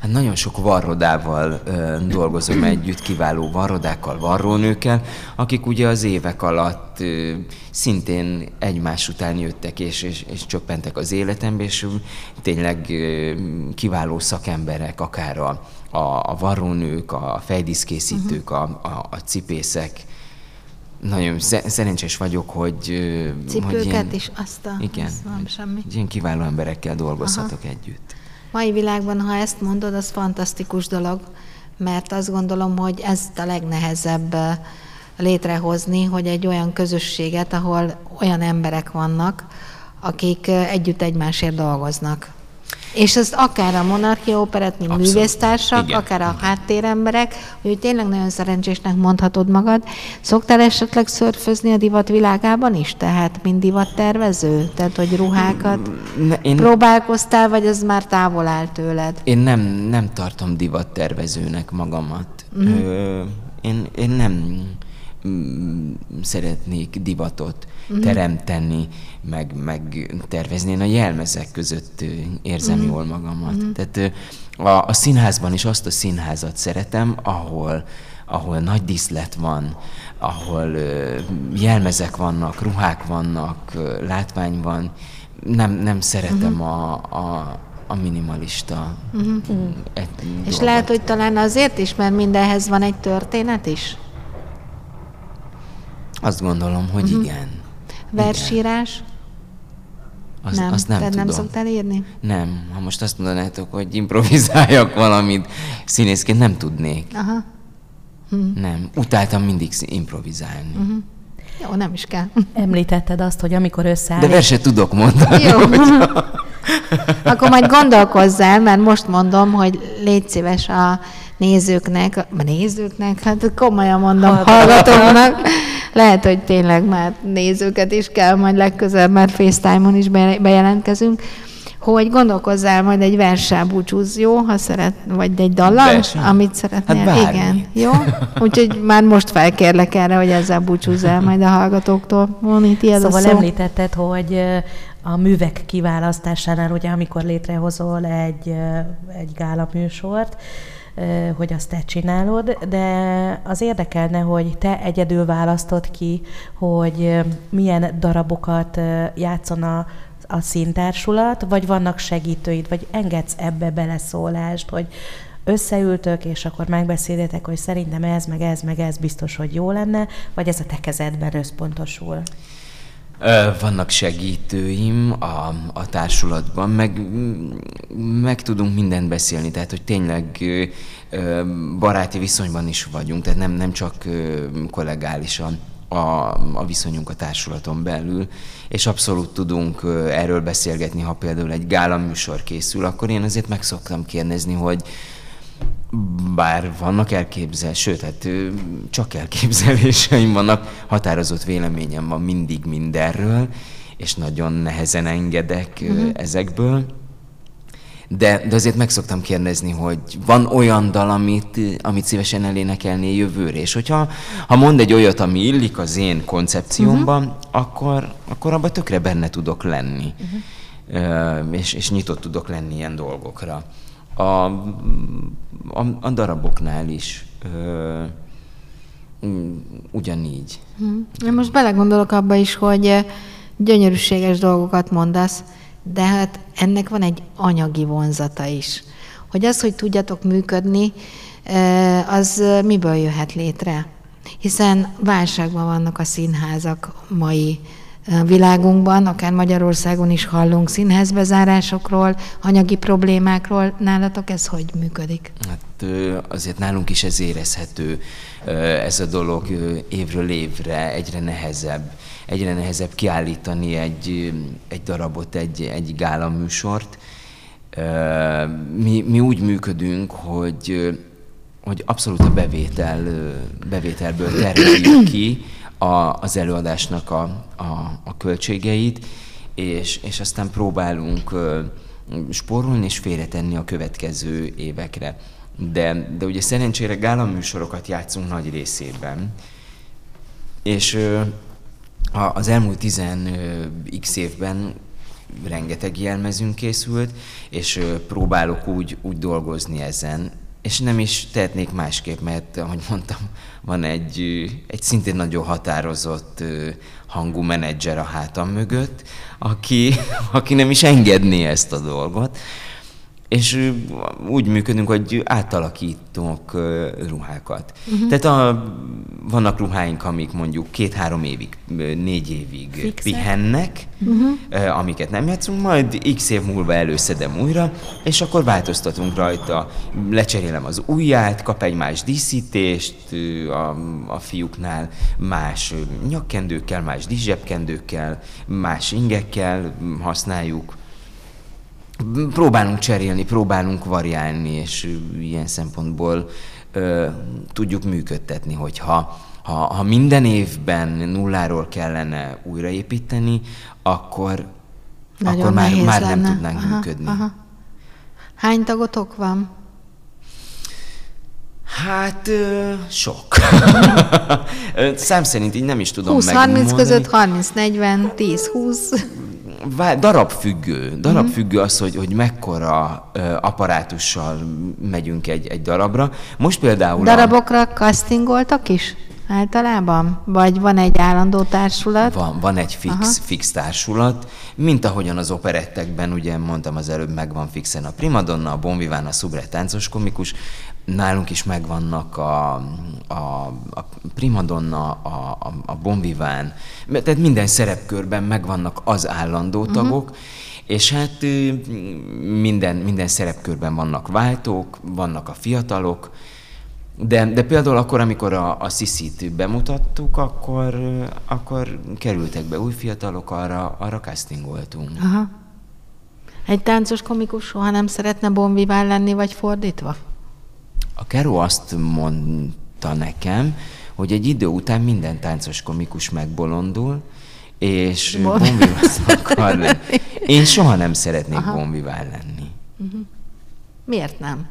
Hát nagyon sok varrodával ö, dolgozom együtt, kiváló varrodákkal, varrónőkkel, akik ugye az évek alatt ö, szintén egymás után jöttek és, és, és csöppentek az életembe, és tényleg ö, kiváló szakemberek, akár a, a, a varrónők, a fejdíszkészítők, a, a, a cipészek. Nagyon sze- szerencsés vagyok, hogy... ö, hogy Cipőket ilyen, is, azt a... Igen, azt nem semmi. hogy ilyen kiváló emberekkel dolgozhatok Aha. együtt. Mai világban, ha ezt mondod, az fantasztikus dolog, mert azt gondolom, hogy ezt a legnehezebb eh, létrehozni, hogy egy olyan közösséget, ahol olyan emberek vannak, akik együtt egymásért dolgoznak. És ez akár a monarchia operett, mint Abszolút. művésztársak, Igen. akár a háttéremberek, hogy tényleg nagyon szerencsésnek mondhatod magad. Szoktál esetleg szörfözni a divat világában is? Tehát, mint divattervező? Tehát, hogy ruhákat Ne, én, próbálkoztál, vagy ez már távol áll tőled? Én nem, nem tartom divattervezőnek magamat. Mm. Ö, én, én nem mm, szeretnék divatot mm. teremteni, meg, meg tervezni. Én a jelmezek között érzem mm. jól magamat. Mm. Tehát a, a színházban is azt a színházat szeretem, ahol ahol nagy díszlet van, ahol ö, jelmezek vannak, ruhák vannak, ö, látvány van. Nem, nem szeretem uh-huh. a, a, a minimalista uh-huh. et, És lehet, hogy talán azért is, mert mindenhez van egy történet is? Azt gondolom, hogy uh-huh. igen. Versírás? Azt nem. azt nem Tehát tudom. nem szoktál írni? Nem. Ha most azt mondanátok, hogy improvizáljak valamit színészként, nem tudnék. Aha. Nem. Utáltam mindig improvizálni. Uh-huh. Jó, nem is kell. Említetted azt, hogy amikor összeáll... De verset tudok mondani. Jó. Akkor majd gondolkozzál, mert most mondom, hogy légy szíves a nézőknek, a nézőknek, hát komolyan mondom, hallgatóknak, lehet, hogy tényleg már nézőket is kell, majd legközelebb már FaceTime-on is be- bejelentkezünk, hogy gondolkozzál majd egy verssel búcsúz, jó, ha szeret, vagy egy dallal, Versen? amit szeretnél. Hát bármi. Igen, jó? Úgyhogy már most felkérlek erre, hogy ezzel búcsúzz el majd a hallgatóktól. Moni, tiéd Szóval a szó. említetted, hogy a művek kiválasztásánál, ugye amikor létrehozol egy, egy gálaműsort, ö, hogy azt te csinálod, de az érdekelne, hogy te egyedül választod ki, hogy milyen darabokat játszon a, a színtársulat, vagy vannak segítőid, vagy engedsz ebbe beleszólást, hogy összeültök, és akkor megbeszéljetek, hogy szerintem ez, meg ez, meg ez biztos, hogy jó lenne, vagy ez a te kezedben összpontosul. Vannak segítőim a, a társulatban, meg, meg tudunk mindent beszélni, tehát hogy tényleg baráti viszonyban is vagyunk, tehát nem, nem csak ö, kollegálisan a, a viszonyunk a társulaton belül, és abszolút tudunk erről beszélgetni, ha például egy gála műsor készül, akkor én azért meg szoktam kérdezni, hogy bár vannak elképzel, sőt, hát csak elképzeléseim vannak, határozott véleményem van mindig mindenről, és nagyon nehezen engedek uh-huh. ezekből. De, de azért meg szoktam kérdezni, hogy van olyan dal, amit, amit szívesen elénekelné jövőre, és hogyha ha mond egy olyat, ami illik az én koncepciómban, uh-huh. akkor, akkor abban tökre benne tudok lenni, uh-huh. uh, és, és nyitott tudok lenni ilyen dolgokra. A, a, a daraboknál is uh, ugyanígy. Én most belegondolok abba is, hogy gyönyörűséges dolgokat mondasz, de hát ennek van egy anyagi vonzata is. Hogy az, hogy tudjatok működni, az miből jöhet létre? Hiszen válságban vannak a színházak mai világunkban, akár Magyarországon is hallunk színházbezárásokról, anyagi problémákról. Nálatok ez hogy működik? Hát azért nálunk is ez érezhető, ez a dolog évről évre egyre nehezebb egyre nehezebb kiállítani egy, egy darabot, egy, egy gálaműsort. Mi, mi úgy működünk, hogy, hogy abszolút a bevétel, bevételből termeljük ki a, az előadásnak a, a, a költségeit, és, és aztán próbálunk spórolni és félretenni a következő évekre. De, de ugye szerencsére gálaműsorokat játszunk nagy részében, és az elmúlt 10x évben rengeteg jelmezünk készült, és próbálok úgy, úgy dolgozni ezen, és nem is tehetnék másképp, mert ahogy mondtam, van egy, egy szintén nagyon határozott hangú menedzser a hátam mögött, aki, aki nem is engedné ezt a dolgot. És úgy működünk, hogy átalakítunk ruhákat. Uh-huh. Tehát a, vannak ruháink, amik mondjuk két-három évig, négy évig Fixet. pihennek, uh-huh. amiket nem játszunk, majd x év múlva előszedem újra, és akkor változtatunk rajta. Lecserélem az ujját, kap egy más díszítést a, a fiúknál, más nyakkendőkkel, más díszsebkendőkkel, más ingekkel használjuk próbálunk cserélni, próbálunk variálni, és ilyen szempontból ö, tudjuk működtetni, hogyha ha, ha minden évben nulláról kellene újraépíteni, akkor, akkor már, már nem tudnánk aha, működni. Aha. Hány tagotok van? Hát ö, sok. Szám szerint így nem is tudom 20-30 között 30-40, 10-20 darabfüggő. Darabfüggő az, hogy, hogy mekkora apparátussal megyünk egy, egy darabra. Most például... Darabokra a... castingoltak is? Általában? Vagy van egy állandó társulat? Van, van egy fix, fix társulat, mint ahogyan az operettekben, ugye mondtam az előbb, megvan fixen a primadonna, a bonviván, a szubret táncos komikus, nálunk is megvannak a, a, a primadonna, a, a, a bonviván, tehát minden szerepkörben megvannak az állandó mhm. tagok, uh-huh. És hát minden, minden szerepkörben vannak váltók, vannak a fiatalok, de, de például akkor, amikor a, a Sisi-t bemutattuk, akkor, akkor kerültek be új fiatalok, arra, arra castingoltunk. Aha. Egy táncos komikus soha nem szeretne bonvivál lenni, vagy fordítva? A Kero azt mondta nekem, hogy egy idő után minden táncos komikus megbolondul, és bonvivál akar lenni. Én soha nem szeretnék bonvivál lenni. Uh-huh. Miért nem?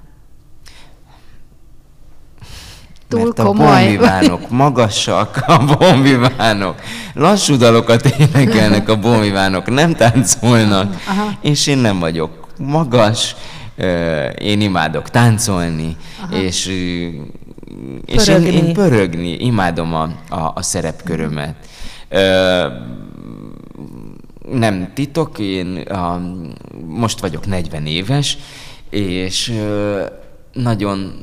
túl mert komoly. a bombivánok magasak, a bombivánok lassú dalokat énekelnek, a bombivánok nem táncolnak, Aha. és én nem vagyok magas, én imádok táncolni, Aha. és, és én, én pörögni, imádom a, a, a szerepkörömet. Nem titok, én a, most vagyok 40 éves, és nagyon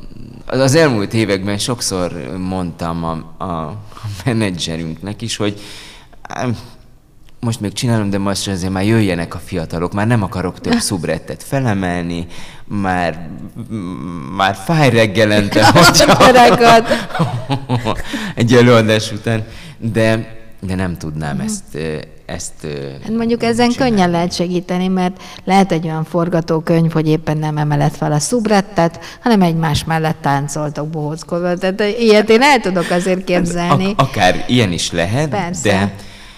az elmúlt években sokszor mondtam a, a menedzserünknek is, hogy most még csinálom, de most azért már jöjjenek a fiatalok, már nem akarok több szubrettet felemelni, már, már fáj reggelente, hogyha, egy előadás után, de, de nem tudnám mm. ezt, ezt hát mondjuk ezen csinálni. könnyen lehet segíteni, mert lehet egy olyan forgatókönyv, hogy éppen nem emelet fel a szubrettet, hanem egymás mellett táncoltok bohóckodva. Tehát ilyet én el tudok azért képzelni. Ak- akár ilyen is lehet, Persze. de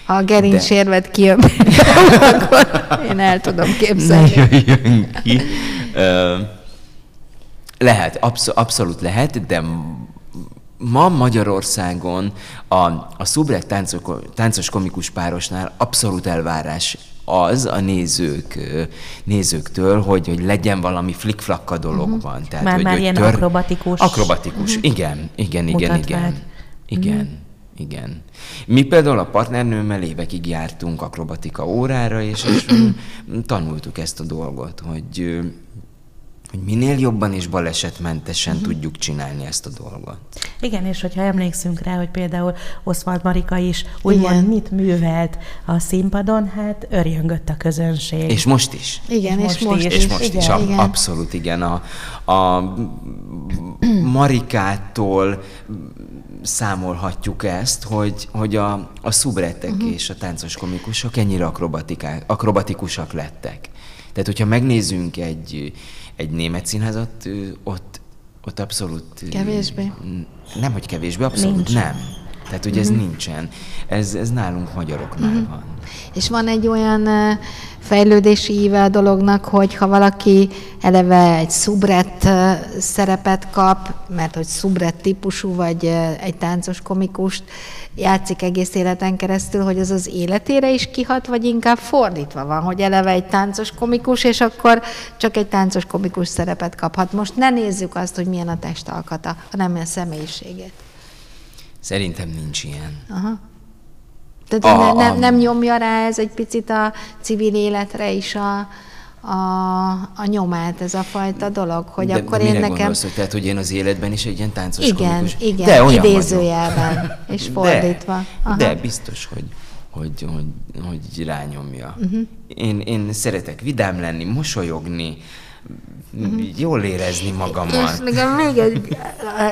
ha a gerincsérvet kijön, akkor én el tudom képzelni. Ne jöjjön ki. lehet, absz- abszolút lehet, de ma Magyarországon a, a szubret táncos, táncos komikus párosnál abszolút elvárás az a nézők, nézőktől, hogy, hogy legyen valami flikflak a dologban. Uh-huh. Tehát, már, hogy, már hogy ilyen tör... akrobatikus. Akrobatikus, uh-huh. igen, igen, igen, igen. Igen. Uh-huh. Igen. Mi például a partnernőmmel évekig jártunk akrobatika órára, és, és tanultuk ezt a dolgot, hogy hogy minél jobban és balesetmentesen uh-huh. tudjuk csinálni ezt a dolgot. Igen, és hogyha emlékszünk rá, hogy például Oswald Marika is úgymond mit művelt a színpadon, hát örjöngött a közönség. És most is. Igen, és most, és most is. És most igen, is, igen. abszolút igen. A, a Marikától számolhatjuk ezt, hogy, hogy a, a szubrettek uh-huh. és a táncos komikusok ennyire akrobatikusak lettek. Tehát, hogyha megnézzünk egy, egy német színházat, ott, ott abszolút... Kevésbé? Nem, hogy kevésbé, abszolút Nincs. nem. Tehát, hogy ez uh-huh. nincsen. Ez, ez nálunk magyaroknál uh-huh. van. És van egy olyan fejlődési íve a dolognak, hogy ha valaki eleve egy szubret szerepet kap, mert hogy szubret típusú, vagy egy táncos komikust játszik egész életen keresztül, hogy az az életére is kihat, vagy inkább fordítva van, hogy eleve egy táncos komikus, és akkor csak egy táncos komikus szerepet kaphat. Most ne nézzük azt, hogy milyen a testalkata, hanem a személyiségét. Szerintem nincs ilyen. Aha. Tehát a, nem, nem nyomja rá ez egy picit a civil életre is a, a, a nyomát, ez a fajta dolog, hogy de, akkor de én nekem... Gondolsz, hogy, tehát, hogy én az életben is egy ilyen táncos Igen, komikus. igen, de idézőjelben, és fordítva. De, de biztos, hogy, hogy, hogy, hogy rányomja. Uh-huh. Én, én szeretek vidám lenni, mosolyogni. Jól érezni magamat. És nekem még egy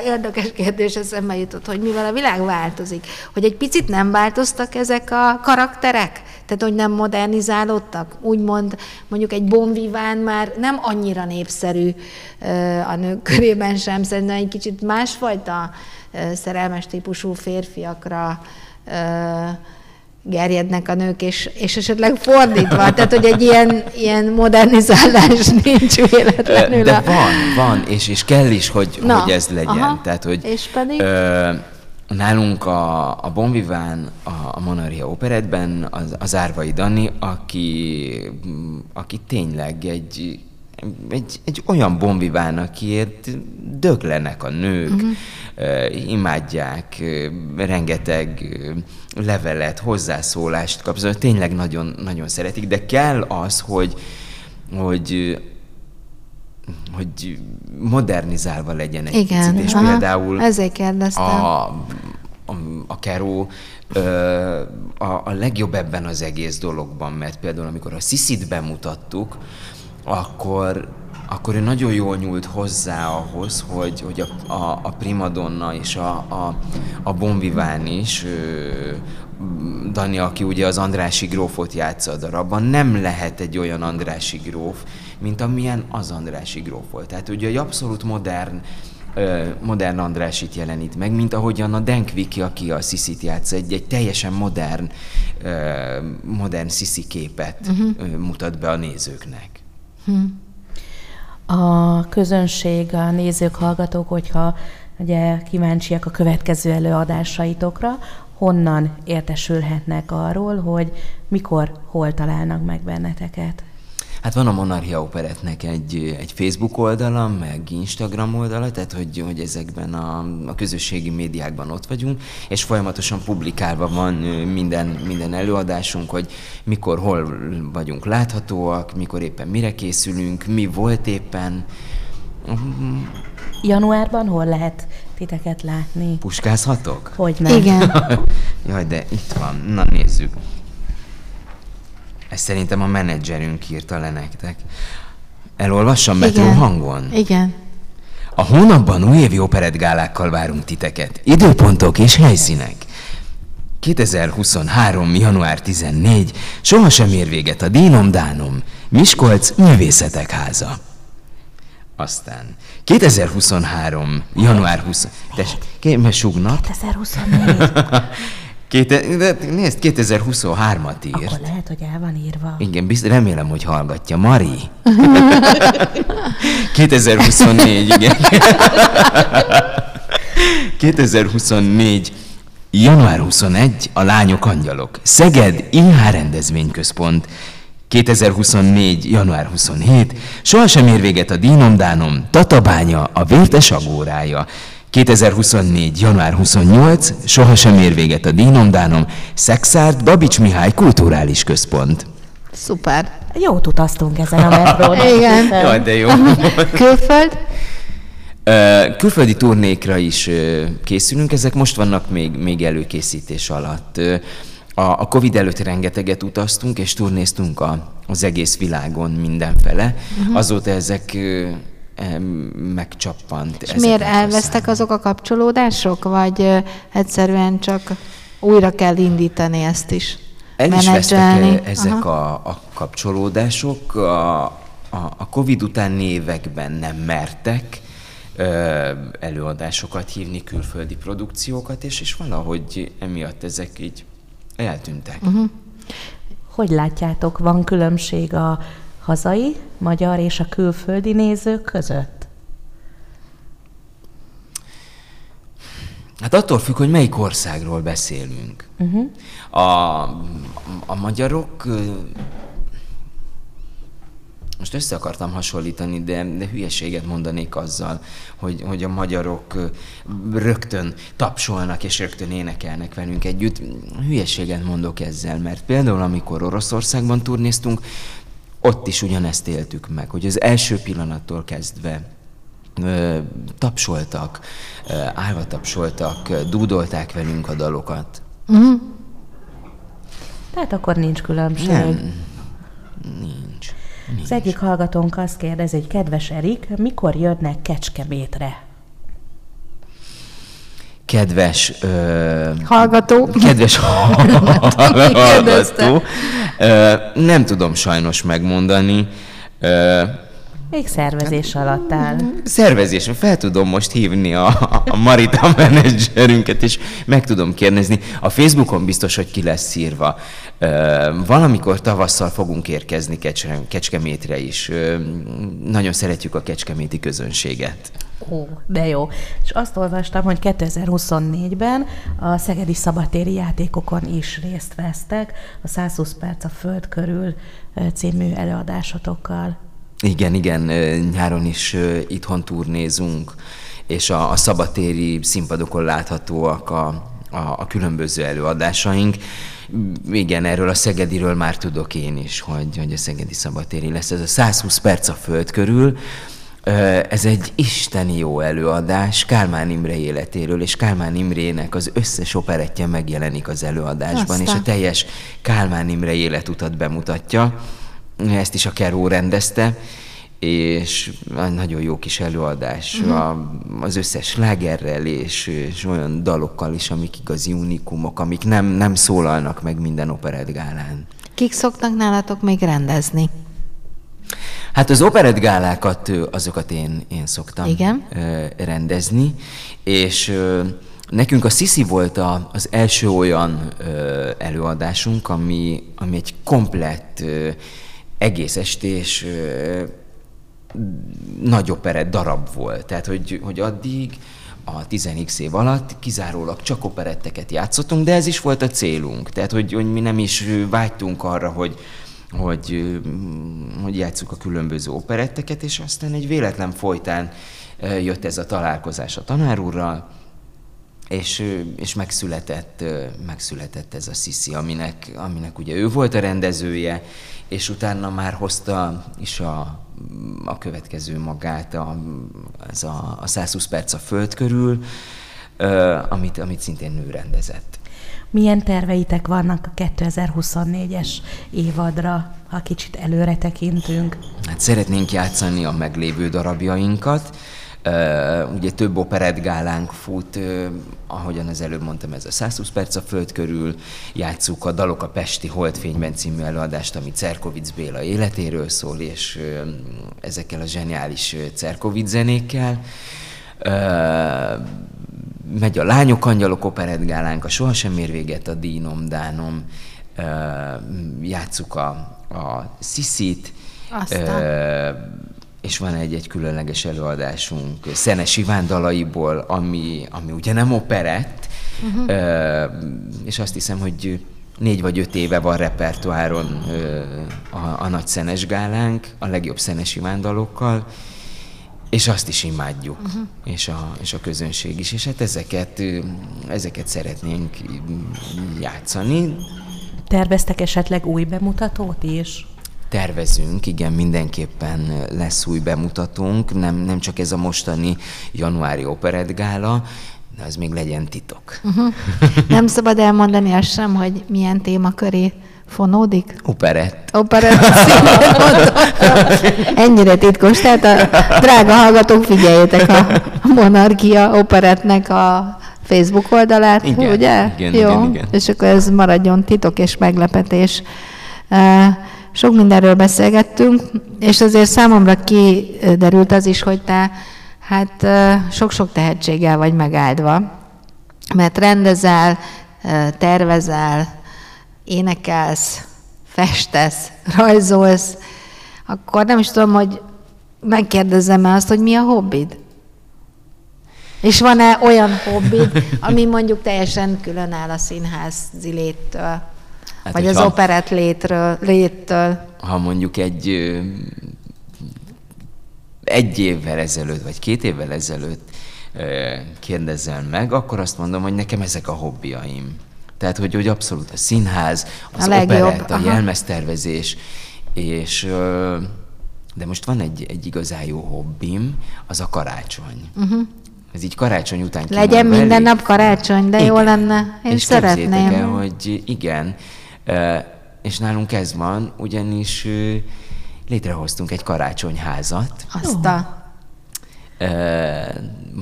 érdekes kérdés eszembe jutott, hogy mivel a világ változik, hogy egy picit nem változtak ezek a karakterek? Tehát, hogy nem modernizálódtak? Úgymond mondjuk egy bonviván már nem annyira népszerű a nők körében sem, szerintem egy kicsit másfajta szerelmes típusú férfiakra gerjednek a nők, és, és esetleg fordítva, tehát hogy egy ilyen, ilyen modernizálás nincs véletlenül. De a... van, van, és, és kell is, hogy, Na, hogy ez legyen. Aha, tehát, hogy, és pedig? Ö, nálunk a, a Bonviván, a, a Monaria Operetben az, az Árvai Dani, aki, aki tényleg egy egy, egy olyan bombiván, akiért döglenek a nők, uh-huh. uh, imádják, uh, rengeteg uh, levelet, hozzászólást kap, szóval tényleg nagyon, nagyon szeretik, de kell az, hogy, hogy hogy modernizálva legyen egy Igen, picit, és aha, például ezért kérdeztem. A, a, a Keró a, a legjobb ebben az egész dologban, mert például amikor a Sziszit bemutattuk, akkor, akkor ő nagyon jól nyúlt hozzá ahhoz, hogy, hogy a, a, a primadonna és a, a, a Bonviván is, Dani, aki ugye az Andrási grófot játsza a darabban, nem lehet egy olyan Andrási gróf, mint amilyen az Andrási gróf volt. Tehát ugye egy abszolút modern modern Andrásit jelenít meg, mint ahogyan a Denkviki, aki a Sziszit játsz, egy, egy teljesen modern, modern Sziszi képet uh-huh. mutat be a nézőknek. A közönség, a nézők, hallgatók, hogyha ugye kíváncsiak a következő előadásaitokra, honnan értesülhetnek arról, hogy mikor, hol találnak meg benneteket? Hát van a Monarchia Operetnek egy, egy Facebook oldala, meg Instagram oldala, tehát hogy, hogy ezekben a, a közösségi médiákban ott vagyunk, és folyamatosan publikálva van minden, minden előadásunk, hogy mikor, hol vagyunk láthatóak, mikor éppen mire készülünk, mi volt éppen. Januárban hol lehet titeket látni? Puskázhatok? Hogy nem? Igen. Jaj, de itt van. Na nézzük. Ezt szerintem a menedzserünk írta le nektek. Elolvassam metró hangon? Igen. A hónapban újévi operettgálákkal várunk titeket. Időpontok és helyszínek. 2023. január 14. Sohasem ér véget a Dínom Dánom. Miskolc Művészetek Háza. Aztán 2023. január 20. Tessék, kérem, sugnak. 2024. Kéte, de nézd, 2023-at írt. Akkor lehet, hogy el van írva. Igen, bizt, remélem, hogy hallgatja. Mari? 2024, igen. 2024. Január 21. A Lányok Angyalok. Szeged IH rendezvényközpont. 2024. január 27. Sohasem ér véget a dínomdánom. Tatabánya, a vértes agórája. 2024. január 28. Sohasem ér véget a dínomdánom. Szexárd Babics Mihály Kulturális Központ. Szuper. Jót utaztunk ezen a metrón. Igen. Jaj, de jó. Külföld? Külföldi turnékra is készülünk, ezek most vannak még, még előkészítés alatt. A, a Covid előtt rengeteget utaztunk, és turnéztunk a, az egész világon mindenfele. Uh-huh. Azóta ezek megcsappant. És miért elvesztek azok a kapcsolódások, vagy egyszerűen csak újra kell indítani ezt is? El is menedzselni? ezek Aha. a, a kapcsolódások. A, a, a Covid utáni években nem mertek ö, előadásokat hívni, külföldi produkciókat, és, és valahogy emiatt ezek így eltűntek. Uh-huh. Hogy látjátok, van különbség a hazai, magyar és a külföldi nézők között? Hát attól függ, hogy melyik országról beszélünk. Uh-huh. A, a magyarok most össze akartam hasonlítani, de, de hülyeséget mondanék azzal, hogy, hogy a magyarok rögtön tapsolnak és rögtön énekelnek velünk együtt. Hülyeséget mondok ezzel, mert például amikor Oroszországban turnéztunk, ott is ugyanezt éltük meg, hogy az első pillanattól kezdve tapsoltak, állva tapsoltak, dúdolták velünk a dalokat. Tehát akkor nincs különbség. Nem, nincs. Az egyik hallgatónk azt kérdezi, hogy kedves Erik, mikor jönnek Kecskemétre? Kedves ö, Hallgató. Kedves hallgató, ö, nem tudom sajnos megmondani. Ö, Még szervezés alatt áll. Szervezés, fel tudom most hívni a, a Marita menedzserünket, és meg tudom kérdezni. A Facebookon biztos, hogy ki lesz írva. Valamikor tavasszal fogunk érkezni Kecske, Kecskemétre is. Nagyon szeretjük a kecskeméti közönséget. Ó, de jó. És azt olvastam, hogy 2024-ben a Szegedi Szabatéri játékokon is részt vesztek a 120 perc a föld körül című előadásotokkal. Igen, igen, nyáron is itthon turnézunk, és a, a szabatéri színpadokon láthatóak a, a, a különböző előadásaink. Igen, erről a Szegediről már tudok én is, hogy, hogy a Szegedi Szabatéri lesz. Ez a 120 perc a föld körül. Ez egy isteni jó előadás Kálmán Imre életéről, és Kálmán Imrének az összes operettje megjelenik az előadásban, és Aztán. a teljes Kálmán Imre életutat bemutatja. Ezt is a Keró rendezte, és nagyon jó kis előadás uh-huh. a, az összes slágerrel és, és olyan dalokkal is, amik igazi unikumok, amik nem, nem szólalnak meg minden operettgálán. Kik szoktak nálatok még rendezni? Hát az operettgálákat, ö, azokat én, én szoktam Igen. rendezni, és nekünk a Sisi volt a, az első olyan előadásunk, ami, ami egy komplett egész estés nagy operett darab volt. Tehát, hogy, hogy addig a 10x év alatt kizárólag csak operetteket játszottunk, de ez is volt a célunk. Tehát, hogy, hogy mi nem is vágytunk arra, hogy, hogy, hogy játsszuk a különböző operetteket, és aztán egy véletlen folytán jött ez a találkozás a tanár úrral, és, és megszületett, megszületett ez a Sisi, aminek, aminek ugye ő volt a rendezője, és utána már hozta is a, a következő magát, a, ez a, a 120 perc a föld körül, amit, amit szintén ő rendezett. Milyen terveitek vannak a 2024-es évadra, ha kicsit előre tekintünk? Hát szeretnénk játszani a meglévő darabjainkat, ugye több operettgálánk fut, ahogyan az előbb mondtam, ez a 120 perc a föld körül, játsszuk a Dalok a Pesti Holdfényben című előadást, ami Cerkovic Béla életéről szól, és ezekkel a zseniális Cerkovic zenékkel. Megy a Lányok Angyalok operettgálánk, a Sohasem ér véget a Dínom Dánom, játsszuk a, a Sziszit, Aztán és van egy-egy különleges előadásunk Szenes Iván dalaiból, ami, ami ugye nem operett, uh-huh. és azt hiszem, hogy négy vagy öt éve van repertoáron a, a nagy Szenes gálánk, a legjobb Szenes Iván dalokkal, és azt is imádjuk, uh-huh. és, a, és a közönség is, és hát ezeket, ezeket szeretnénk játszani. Terveztek esetleg új bemutatót is? Tervezünk, igen, mindenképpen lesz új bemutatónk, nem, nem csak ez a mostani januári operettgála, de az még legyen titok. Uh-huh. Nem szabad elmondani azt sem, hogy milyen témaköré fonódik? Operett. Operett. Ennyire titkos. Tehát a drága hallgatók, figyeljétek a Monarchia Operettnek a Facebook oldalát, igen, ugye? Igen, Jó. igen, igen. És akkor ez maradjon titok és meglepetés. Sok mindenről beszélgettünk, és azért számomra kiderült az is, hogy te hát sok-sok tehetséggel vagy megáldva, mert rendezel, tervezel, énekelsz, festesz, rajzolsz, akkor nem is tudom, hogy megkérdezem el azt, hogy mi a hobbid? És van-e olyan hobbid, ami mondjuk teljesen külön áll a színház ziléttől? Hát, vagy az operett létről, léttől? Ha mondjuk egy egy évvel ezelőtt, vagy két évvel ezelőtt kérdezel meg, akkor azt mondom, hogy nekem ezek a hobbiaim. Tehát, hogy, hogy abszolút a színház, az a operett, a jelmeztervezés, és de most van egy, egy igazán jó hobbim, az a karácsony. Uh-huh. Ez így karácsony után Legyen minden elég. nap karácsony, de igen. jó lenne. Én és szeretném. El, hogy igen, és nálunk ez van, ugyanis létrehoztunk egy karácsonyházat. Azt a...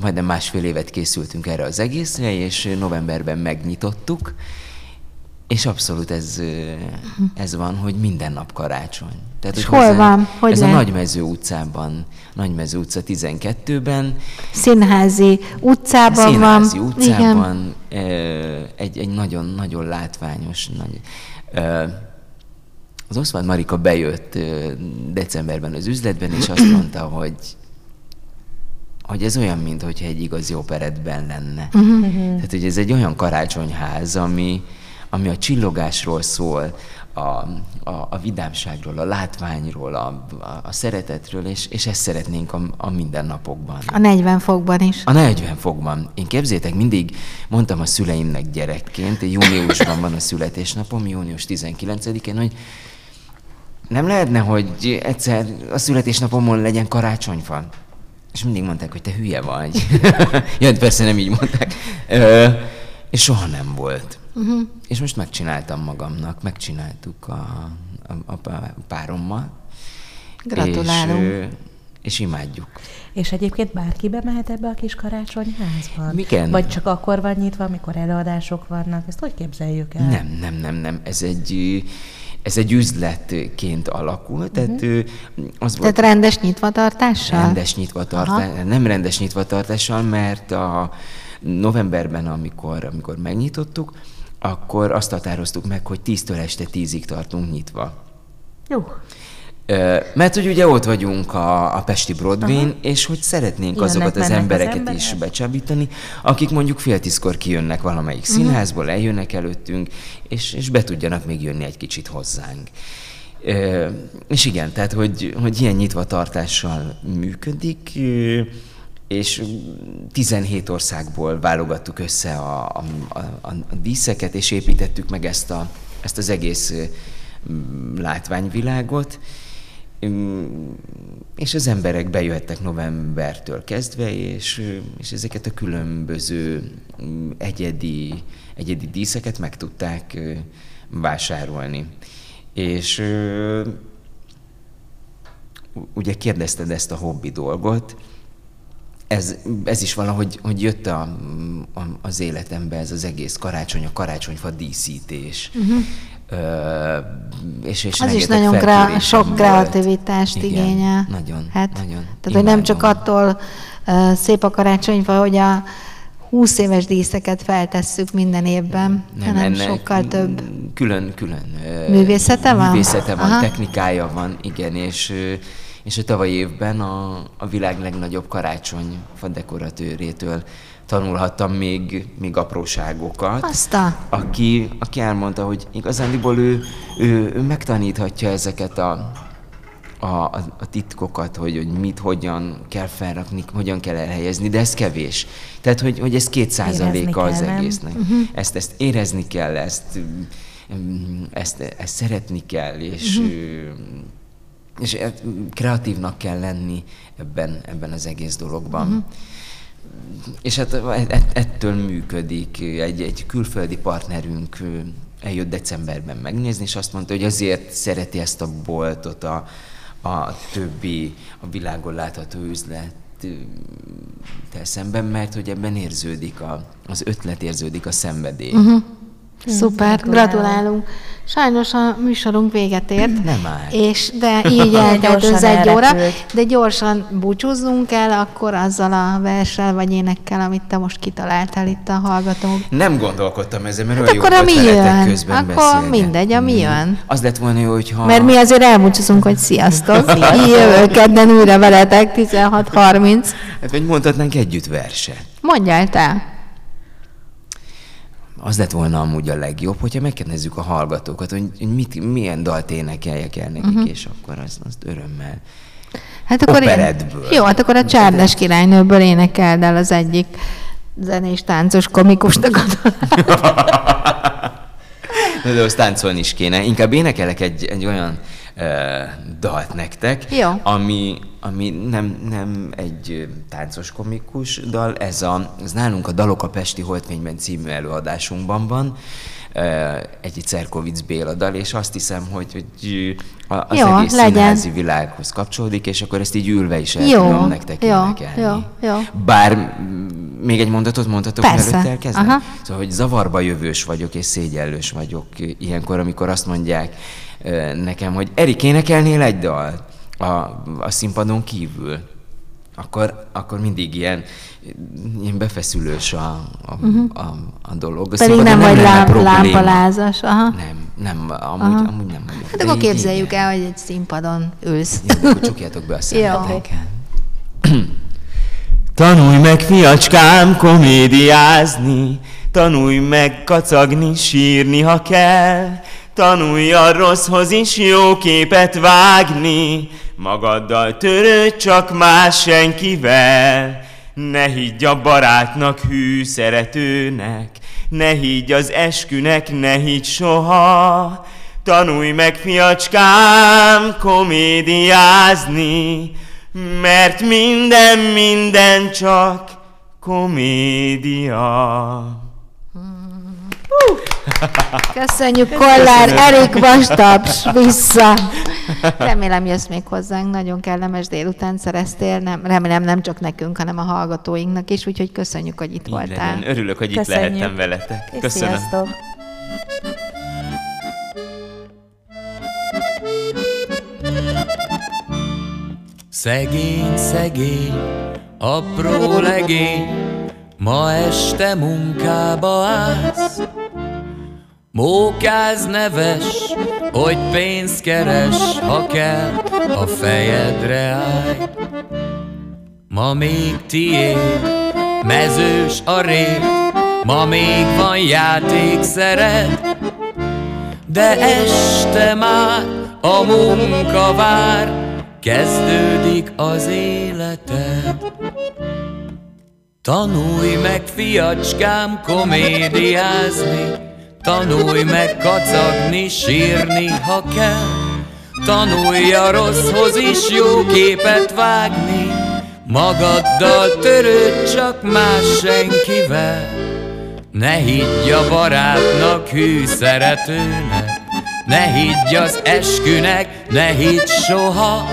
Majdnem másfél évet készültünk erre az egészre, és novemberben megnyitottuk, és abszolút ez, ez van, hogy minden nap karácsony. Tehát, és hol van? Hogy ez le? a Nagymező utcában, Nagymező utca 12-ben. Színházi utcában Színházi van. utcában Igen. egy, egy nagyon-nagyon látványos, nagy, az Oszmán Marika bejött decemberben az üzletben, és azt mondta, hogy hogy ez olyan, mintha egy igazi operetben lenne. Uh-huh. Tehát, hogy ez egy olyan karácsonyház, ami, ami a csillogásról szól, a, a, a vidámságról, a látványról, a, a, szeretetről, és, és ezt szeretnénk a, a mindennapokban. A 40 fokban is. A 40 fokban. Én képzétek, mindig mondtam a szüleimnek gyerekként, júniusban van a születésnapom, június 19-én, hogy nem lehetne, hogy egyszer a születésnapomon legyen karácsonyfa? És mindig mondták, hogy te hülye vagy. ja, persze nem így mondták. Ö, és soha nem volt. Uh-huh. És most megcsináltam magamnak, megcsináltuk a, a, a párommal. Gratulálunk. És, és imádjuk. És egyébként bárki bemehet ebbe a kis karácsonyházba? Igen. Vagy csak akkor van nyitva, amikor előadások vannak? Ezt hogy képzeljük el? Nem, nem, nem, nem. Ez egy, ez egy üzletként alakult. Tehát, uh-huh. az volt, tehát rendes nyitvatartással? Rendes nyitvatartással. Nem rendes nyitvatartással, mert a novemberben, amikor, amikor megnyitottuk, akkor azt határoztuk meg, hogy 10-től este 10-ig tartunk nyitva. Jó. Mert hogy ugye ott vagyunk a, a Pesti Broadway-n, és hogy szeretnénk Jönnek, azokat az embereket az emberek. is becsábítani, akik mondjuk fél tízkor kijönnek valamelyik uh-huh. színházból, eljönnek előttünk, és, és be tudjanak még jönni egy kicsit hozzánk. És igen, tehát hogy, hogy ilyen nyitva tartással működik, és 17 országból válogattuk össze a, a, a, a díszeket, és építettük meg ezt, a, ezt az egész látványvilágot, és az emberek bejöhettek novembertől kezdve, és, és ezeket a különböző egyedi, egyedi díszeket meg tudták vásárolni. És ugye kérdezted ezt a hobbi dolgot, ez, ez is valahogy hogy jött a, a, az életembe ez az egész karácsony, a karácsonyfa díszítés. Uh-huh. Ö, és, és az is nagyon kre- sok volt. kreativitást Igen, igényel. Nagyon, hát, nagyon. Tehát, hogy nem csak attól uh, szép a karácsonyfa, hogy a 20 éves díszeket feltesszük minden évben, nem, hanem sokkal több. Külön, külön. Művészete van? Művészete van, Aha. technikája van, igen, és és a tavalyi évben a, a világ legnagyobb karácsony dekoratőrétől tanulhattam még, még apróságokat. Azta. Aki, aki elmondta, hogy igazándiból ő, ő, ő megtaníthatja ezeket a, a, a titkokat, hogy, hogy mit, hogyan kell felrakni, hogyan kell elhelyezni, de ez kevés. Tehát, hogy, hogy ez két százaléka az egésznek. Uh-huh. Ezt, ezt érezni kell, ezt, ezt, ezt szeretni kell, és uh-huh és kreatívnak kell lenni ebben, ebben az egész dologban. Uh-huh. És hát ettől működik. Egy, egy külföldi partnerünk eljött decemberben megnézni, és azt mondta, hogy azért szereti ezt a boltot a, a többi, a világon látható üzlet szemben, mert hogy ebben érződik a, az ötlet, érződik a szenvedély. Uh-huh. Szuper, gratulálunk. Sajnos a műsorunk véget ért. Nem már. És de így eltelt az egy óra, de gyorsan búcsúzzunk el akkor azzal a verssel vagy énekkel, amit te most kitaláltál itt a hallgatók. Nem gondolkodtam ezen, mert hát olyan akkor jó volt jön? közben Akkor beszélni. mindegy, ami jön. Az lett volna jó, hogyha... Mert mi azért elbúcsúzunk, hogy sziasztok. Jövő kedden újra veletek 16.30. Hát vagy mondhatnánk együtt verset. Mondjál te az lett volna amúgy a legjobb, hogyha megkérdezzük a hallgatókat, hogy mit, milyen dalt énekeljek el nekik, uh-huh. és akkor azt, azt örömmel Hát akkor én, jó, hát akkor a Csárdas királynőből énekeld el az egyik zenés, táncos, komikusnak De azt táncolni is kéne. Inkább énekelek egy, egy olyan dalt nektek, Jó. ami, ami nem, nem egy táncos komikus dal, ez, a, ez nálunk a Dalok a Pesti Holtvényben című előadásunkban van, egy Cerkovic Béla dal, és azt hiszem, hogy, hogy az jó, egész legyen. színházi világhoz kapcsolódik, és akkor ezt így ülve is el jó, tudom nektek jó, Jó, jó. Bár még egy mondatot mondhatok, Persze. mielőtt elkezdem? Aha. Szóval, hogy zavarba jövős vagyok, és szégyellős vagyok ilyenkor, amikor azt mondják, nekem, hogy Erik, énekelnél egy dalt a, a színpadon kívül? Akkor, akkor mindig ilyen, ilyen befeszülős a, a, uh-huh. a, a dolog. A Pedig nem, nem vagy lám, lámpalázas. Aha. Nem, nem, amúgy, Aha. amúgy nem vagyok. Hát akkor képzeljük el, hogy egy színpadon ülsz. Jó, akkor csukjátok be a szemeteket. Tanulj meg, fiacskám, komédiázni, tanulj meg kacagni, sírni, ha kell, Tanulj a rosszhoz is jó képet vágni, magaddal törődj csak más senkivel. Ne higgy a barátnak, hű szeretőnek, ne higgy az eskünek, ne higgy soha. Tanulj meg, fiacskám, komédiázni, mert minden, minden csak komédia. Köszönjük, Kollár, Erik Vastaps, vissza. Remélem jössz még hozzánk, nagyon kellemes délután szereztél, nem, remélem nem csak nekünk, hanem a hallgatóinknak is, úgyhogy köszönjük, hogy itt Így voltál. Legyen. Örülök, hogy köszönjük. itt lehettem veletek. Köszönöm. Sziasztok. Szegény, szegény, apró legény, ma este munkába állsz, Mókáz neves, hogy pénzt keres, ha kell, a fejedre állj. Ma még tiéd, mezős a rét, ma még van játék szeret, de este már a munka vár, kezdődik az életed. Tanulj meg, fiacskám, komédiázni, Tanulj meg kacagni, sírni, ha kell. Tanulj a rosszhoz is jó képet vágni. Magaddal törőd csak más senkivel. Ne higgy a barátnak, hű szeretőnek. Ne higgy az eskünek, ne higgy soha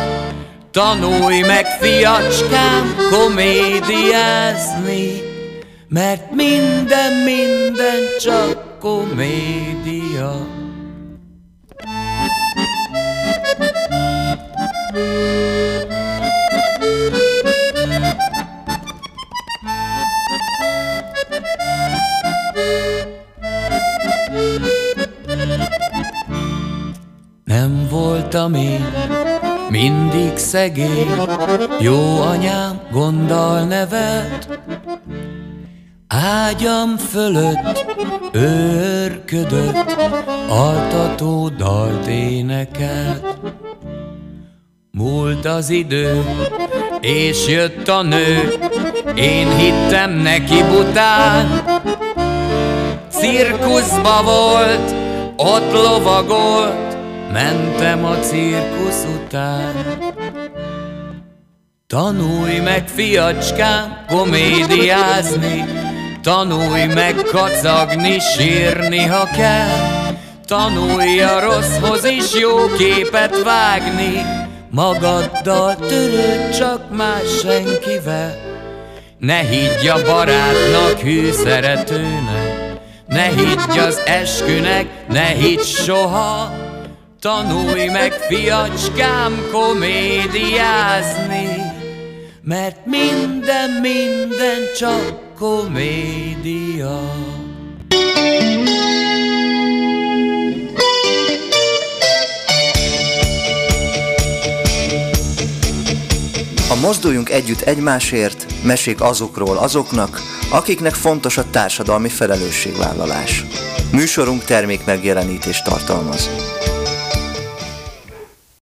Tanulj meg, fiacskám, komédiázni, mert minden, minden csak komédia. Nem voltam én mindig szegény, jó anyám gonddal nevelt, Ágyam fölött őrködött, altató dalt énekelt. Múlt az idő, és jött a nő, én hittem neki bután. Cirkuszba volt, ott lovagolt, mentem a cirkusz után. Tanulj meg, fiacskám, komédiázni, Tanulj meg kacagni, sírni, ha kell, Tanulj a rosszhoz is jó képet vágni, Magaddal törőd, csak más senkivel. Ne higgy a barátnak, hű szeretőnek, Ne higgy az eskünek, ne higgy soha, Tanulj meg, fiacskám, komédiázni, mert minden, minden csak komédia. A Mozduljunk Együtt Egymásért mesék azokról azoknak, akiknek fontos a társadalmi felelősségvállalás. Műsorunk termék megjelenítést tartalmaz.